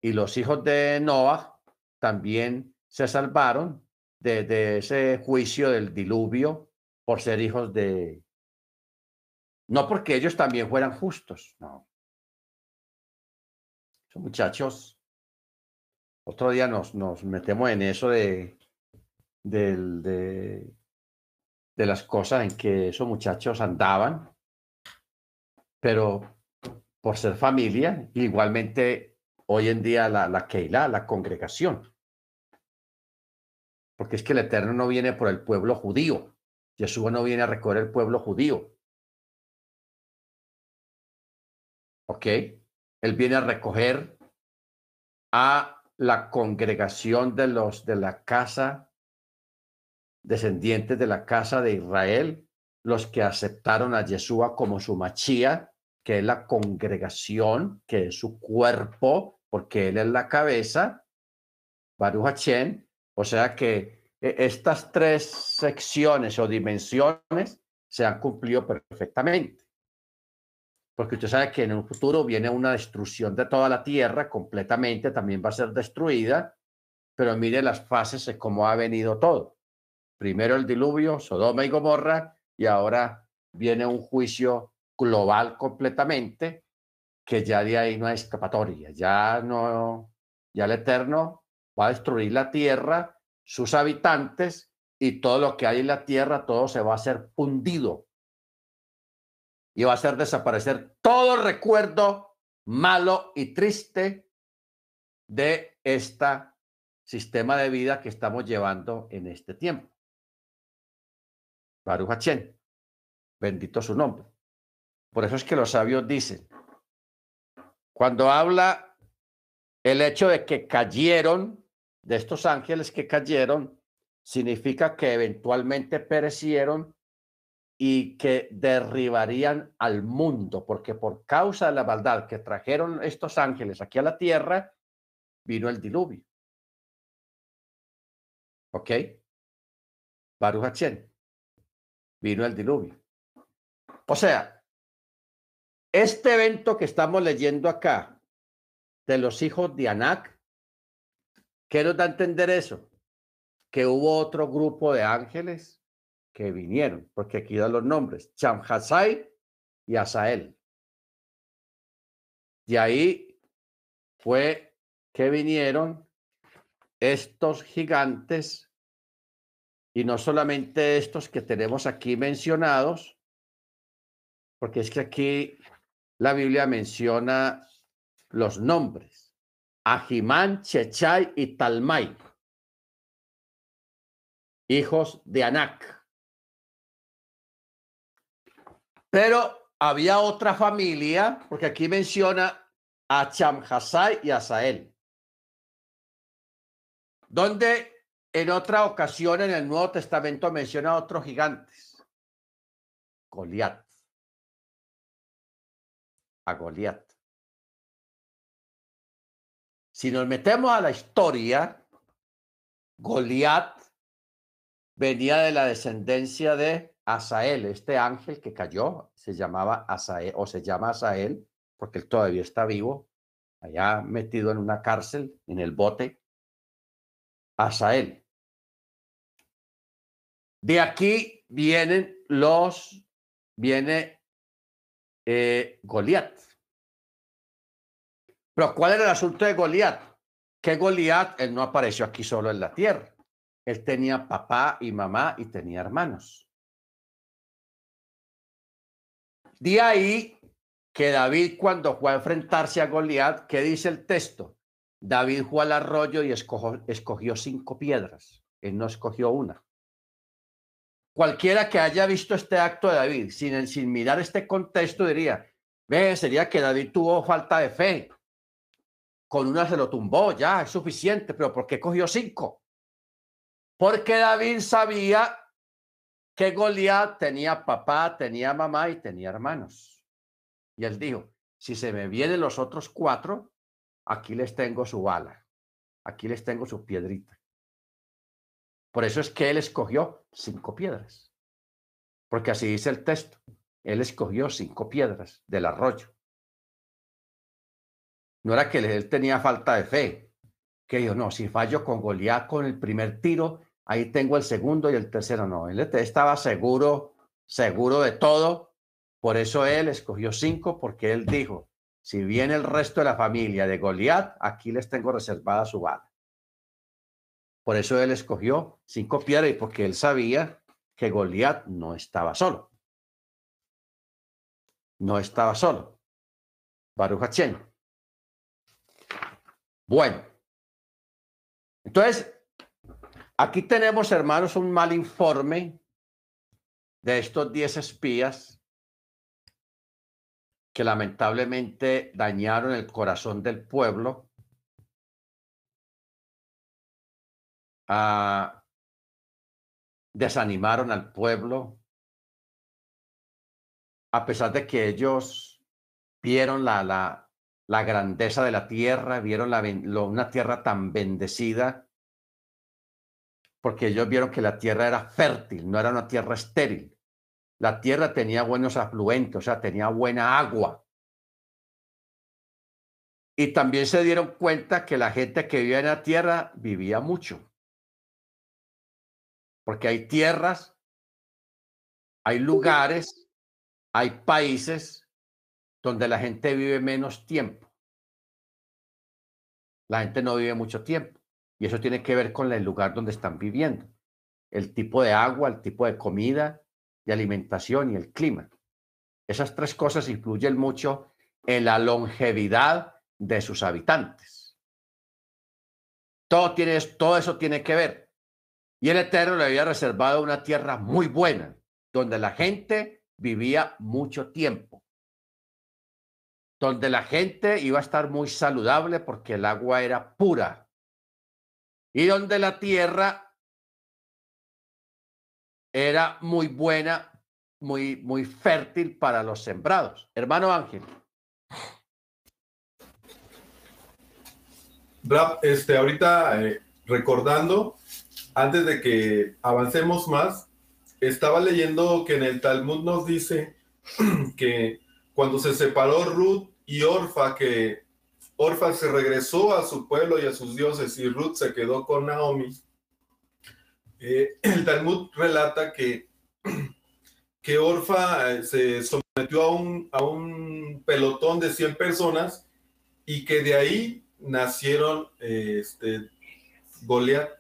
Y los hijos de Noah también se salvaron de, ese juicio del diluvio por ser hijos de... No porque ellos también fueran justos, no. Esos muchachos, otro día nos, nos metemos en eso de, de, de las cosas en que esos muchachos andaban, pero por ser familia, igualmente hoy en día la, la Keilah, la congregación. Porque es que el Eterno no viene por el pueblo judío. Jesús no viene a recoger el pueblo judío. ¿Ok? Él viene a recoger a la congregación de los de la casa, descendientes de la casa de Israel, los que aceptaron a Yeshua como su machía, que es la congregación, que es su cuerpo, porque él es la cabeza, Baruch o sea que estas tres secciones o dimensiones se han cumplido perfectamente. Porque usted sabe que en un futuro viene una destrucción de toda la tierra completamente, también va a ser destruida, pero mire las fases de cómo ha venido todo. Primero el diluvio, Sodoma y Gomorra, y ahora viene un juicio global completamente, que ya de ahí no hay escapatoria, ya no, ya el Eterno va a destruir la tierra, sus habitantes y todo lo que hay en la tierra, todo se va a hacer fundido. Y va a hacer desaparecer todo recuerdo malo y triste de este sistema de vida que estamos llevando en este tiempo. Baruch Hachén, bendito su nombre. Por eso es que los sabios dicen, cuando habla el hecho de que cayeron de estos ángeles que cayeron significa que eventualmente perecieron y que derribarían al mundo, porque por causa de la maldad que trajeron estos ángeles aquí a la tierra, vino el diluvio. ¿Ok? Baruch Vino el diluvio. O sea, este evento que estamos leyendo acá de los hijos de Anak ¿Qué nos da entender eso? Que hubo otro grupo de ángeles que vinieron, porque aquí dan los nombres, Chamhasai y Asael. Y ahí fue que vinieron estos gigantes, y no solamente estos que tenemos aquí mencionados, porque es que aquí la Biblia menciona los nombres. Ahimán, Chechay y Talmai, hijos de Anac. Pero había otra familia, porque aquí menciona a Chamhasai y a Sael, donde en otra ocasión en el Nuevo Testamento menciona a otros gigantes, Goliat, a Goliat. Si nos metemos a la historia, Goliat venía de la descendencia de Asael, este ángel que cayó, se llamaba Asael o se llama Asael porque él todavía está vivo, allá metido en una cárcel, en el bote. Asael. De aquí vienen los, viene eh, Goliat. Pero ¿cuál era el asunto de Goliat? Que Goliat, él no apareció aquí solo en la tierra. Él tenía papá y mamá y tenía hermanos. De ahí que David cuando fue a enfrentarse a Goliat, ¿qué dice el texto? David fue al arroyo y escogió, cinco piedras. Él no escogió una. Cualquiera que haya visto este acto de David sin, sin mirar este contexto diría, ve, sería que David tuvo falta de fe con una se lo tumbó, ya es suficiente, pero ¿por qué cogió cinco? Porque David sabía que Goliat tenía papá, tenía mamá y tenía hermanos. Y él dijo, si se me vienen los otros cuatro, aquí les tengo su bala, aquí les tengo su piedrita. Por eso es que él escogió cinco piedras, porque así dice el texto. Él escogió cinco piedras del arroyo. No era que él tenía falta de fe, que yo no, si fallo con Goliat con el primer tiro, ahí tengo el segundo y el tercero. No, él estaba seguro, seguro de todo. Por eso él escogió cinco, porque él dijo, si viene el resto de la familia de Goliat, aquí les tengo reservada su bala. Por eso él escogió cinco piedras y porque él sabía que Goliat no estaba solo. No estaba solo. Baruch Bueno, entonces, aquí tenemos, hermanos, un mal informe de estos 10 espías que lamentablemente dañaron el corazón del pueblo. Ah, desanimaron al pueblo, a pesar de que ellos vieron la, la, la grandeza de la tierra, vieron la, una tierra tan bendecida, porque ellos vieron que la tierra era fértil, no era una tierra estéril. La tierra tenía buenos afluentes, o sea, tenía buena agua. Y también se dieron cuenta que la gente que vivía en la tierra vivía mucho. Porque hay tierras, hay lugares, hay países donde la gente vive menos tiempo. La gente no vive mucho tiempo. Y eso tiene que ver con el lugar donde están viviendo. El tipo de agua, el tipo de comida, de alimentación y el clima. Esas tres cosas influyen mucho en la longevidad de sus habitantes. Todo, tiene, todo eso tiene que ver. Y el Eterno le había reservado una tierra muy buena, donde la gente vivía mucho tiempo, donde la gente iba a estar muy saludable porque el agua era pura y donde la tierra era muy buena, muy, muy fértil para los sembrados. Hermano Ángel. este, ahorita eh, recordando, antes de que avancemos más, estaba leyendo que en el Talmud nos dice que cuando se separó Ruth y Orfa, que Orfa se regresó a su pueblo y a sus dioses y Ruth se quedó con Naomi, eh, el Talmud relata que, que Orfa eh, se sometió a un, a un pelotón de 100 personas y que de ahí nacieron eh, este, Goliat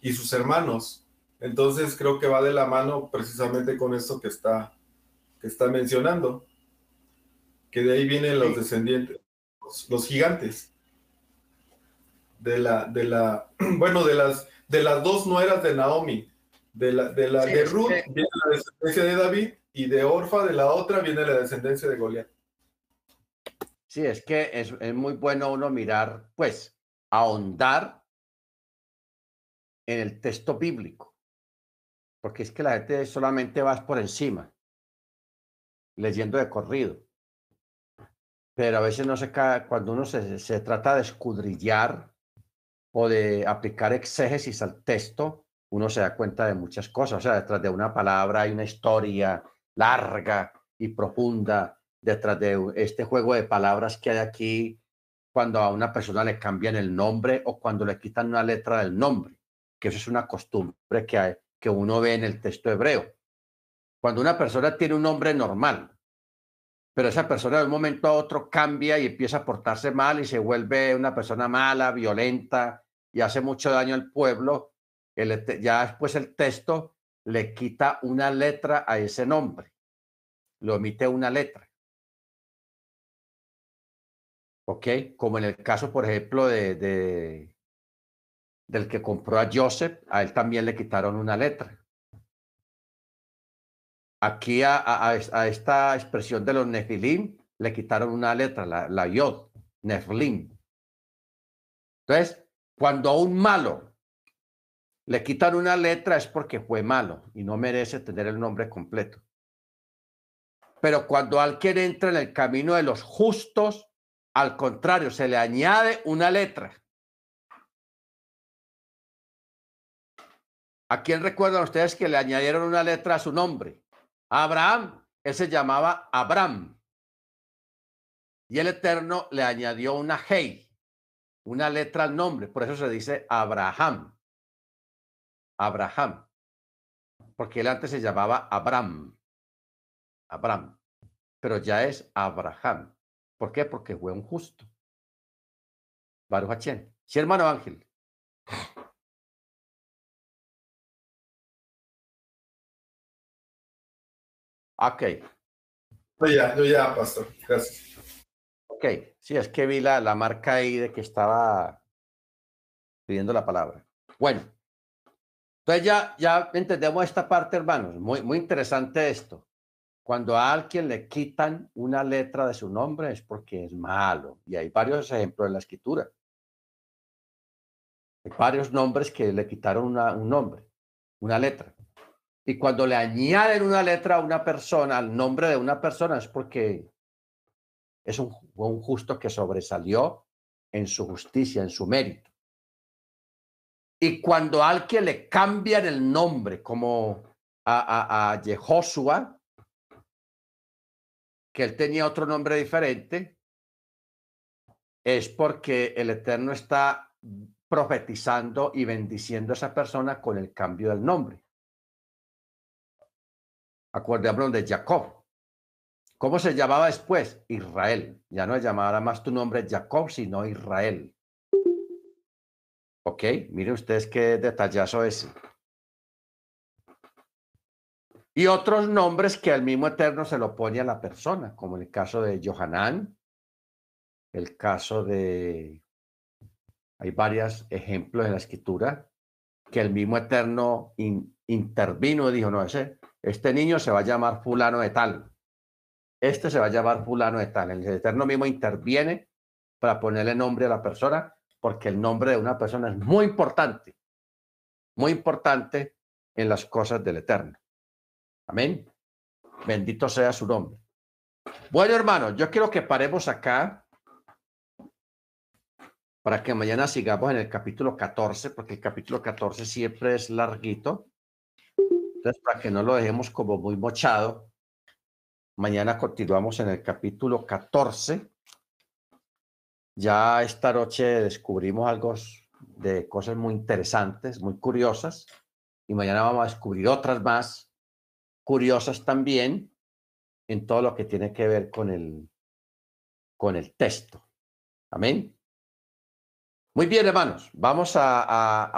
y sus hermanos. Entonces creo que va de la mano precisamente con esto que está, que está mencionando, que de ahí vienen los descendientes, los, gigantes. De la, de la, bueno, de las de las dos nueras de Naomi. De la de, la, de Ruth viene la descendencia de David y de Orfa, de la otra, viene la descendencia de Goliat. Sí, es que es, es muy bueno uno mirar, pues, ahondar en el texto bíblico, porque es que la gente solamente va por encima, leyendo de corrido. Pero a veces no se cuando uno se, se trata de escudrillar o de aplicar exégesis al texto, uno se da cuenta de muchas cosas. O sea, detrás de una palabra hay una historia larga y profunda. Detrás de este juego de palabras que hay aquí, cuando a una persona le cambian el nombre o cuando le quitan una letra del nombre, que eso es una costumbre que, hay, que uno ve en el texto hebreo. Cuando una persona tiene un nombre normal, pero esa persona de un momento a otro cambia y empieza a portarse mal y se vuelve una persona mala, violenta y hace mucho daño al pueblo, el, ya después el texto le quita una letra a ese nombre, lo omite una letra. ¿Ok? Como en el caso, por ejemplo, de, de del que compró a Joseph, a él también le quitaron una letra aquí a, esta expresión de los nefilim le quitaron una letra, la, la yod, nefilim. Entonces, cuando a un malo le quitan una letra es porque fue malo y no merece tener el nombre completo. Pero cuando alguien entra en el camino de los justos, al contrario, se le añade una letra. ¿A quién recuerdan ustedes que le añadieron una letra a su nombre? Abraham, él se llamaba Abraham. Y el Eterno le añadió una hey, una letra al nombre. Por eso se dice Abraham. Abraham. Porque él antes se llamaba Abraham. Abraham. Pero ya es Abraham. ¿Por qué? Porque fue un justo. Baruch Sí, hermano Ángel. Ok. Yo ya, yo ya, pastor. Gracias. Ok, sí, es que vi la, la marca ahí de que estaba pidiendo la palabra. Bueno, entonces ya, ya entendemos esta parte, hermanos. Muy, muy interesante esto. Cuando a alguien le quitan una letra de su nombre es porque es malo. Y hay varios ejemplos en la escritura. Hay varios nombres que le quitaron un nombre, una letra. Y cuando le añaden una letra a una persona, al nombre de una persona, es porque es un, justo que sobresalió en su justicia, en su mérito. Y cuando alguien le cambian el nombre, como a, a, a que él tenía otro nombre diferente, es porque el Eterno está profetizando y bendiciendo a esa persona con el cambio del nombre. Acuérdate de Jacob. ¿Cómo se llamaba después? Israel. Ya no llamaba más tu nombre Jacob, sino Israel. Ok, miren ustedes qué detallazo es. Y otros nombres que el mismo Eterno se lo pone a la persona, como en el caso de Johanán, el caso de... Hay varios ejemplos en la escritura que el mismo Eterno intervino y dijo, no, ese, este niño se va a llamar fulano de tal. Este se va a llamar fulano de tal. El Eterno mismo interviene para ponerle nombre a la persona, porque el nombre de una persona es muy importante, muy importante en las cosas del Eterno. Amén. Bendito sea su nombre. Bueno, hermanos, yo quiero que paremos acá para que mañana sigamos en el capítulo 14, porque el capítulo 14 siempre es larguito. Entonces, para que no lo dejemos como muy mochado, mañana continuamos en el capítulo 14. Ya esta noche descubrimos algo de cosas muy interesantes, muy curiosas, y mañana vamos a descubrir otras más curiosas también en todo lo que tiene que ver con el, con el texto. Amén. Muy bien, hermanos. Vamos a, a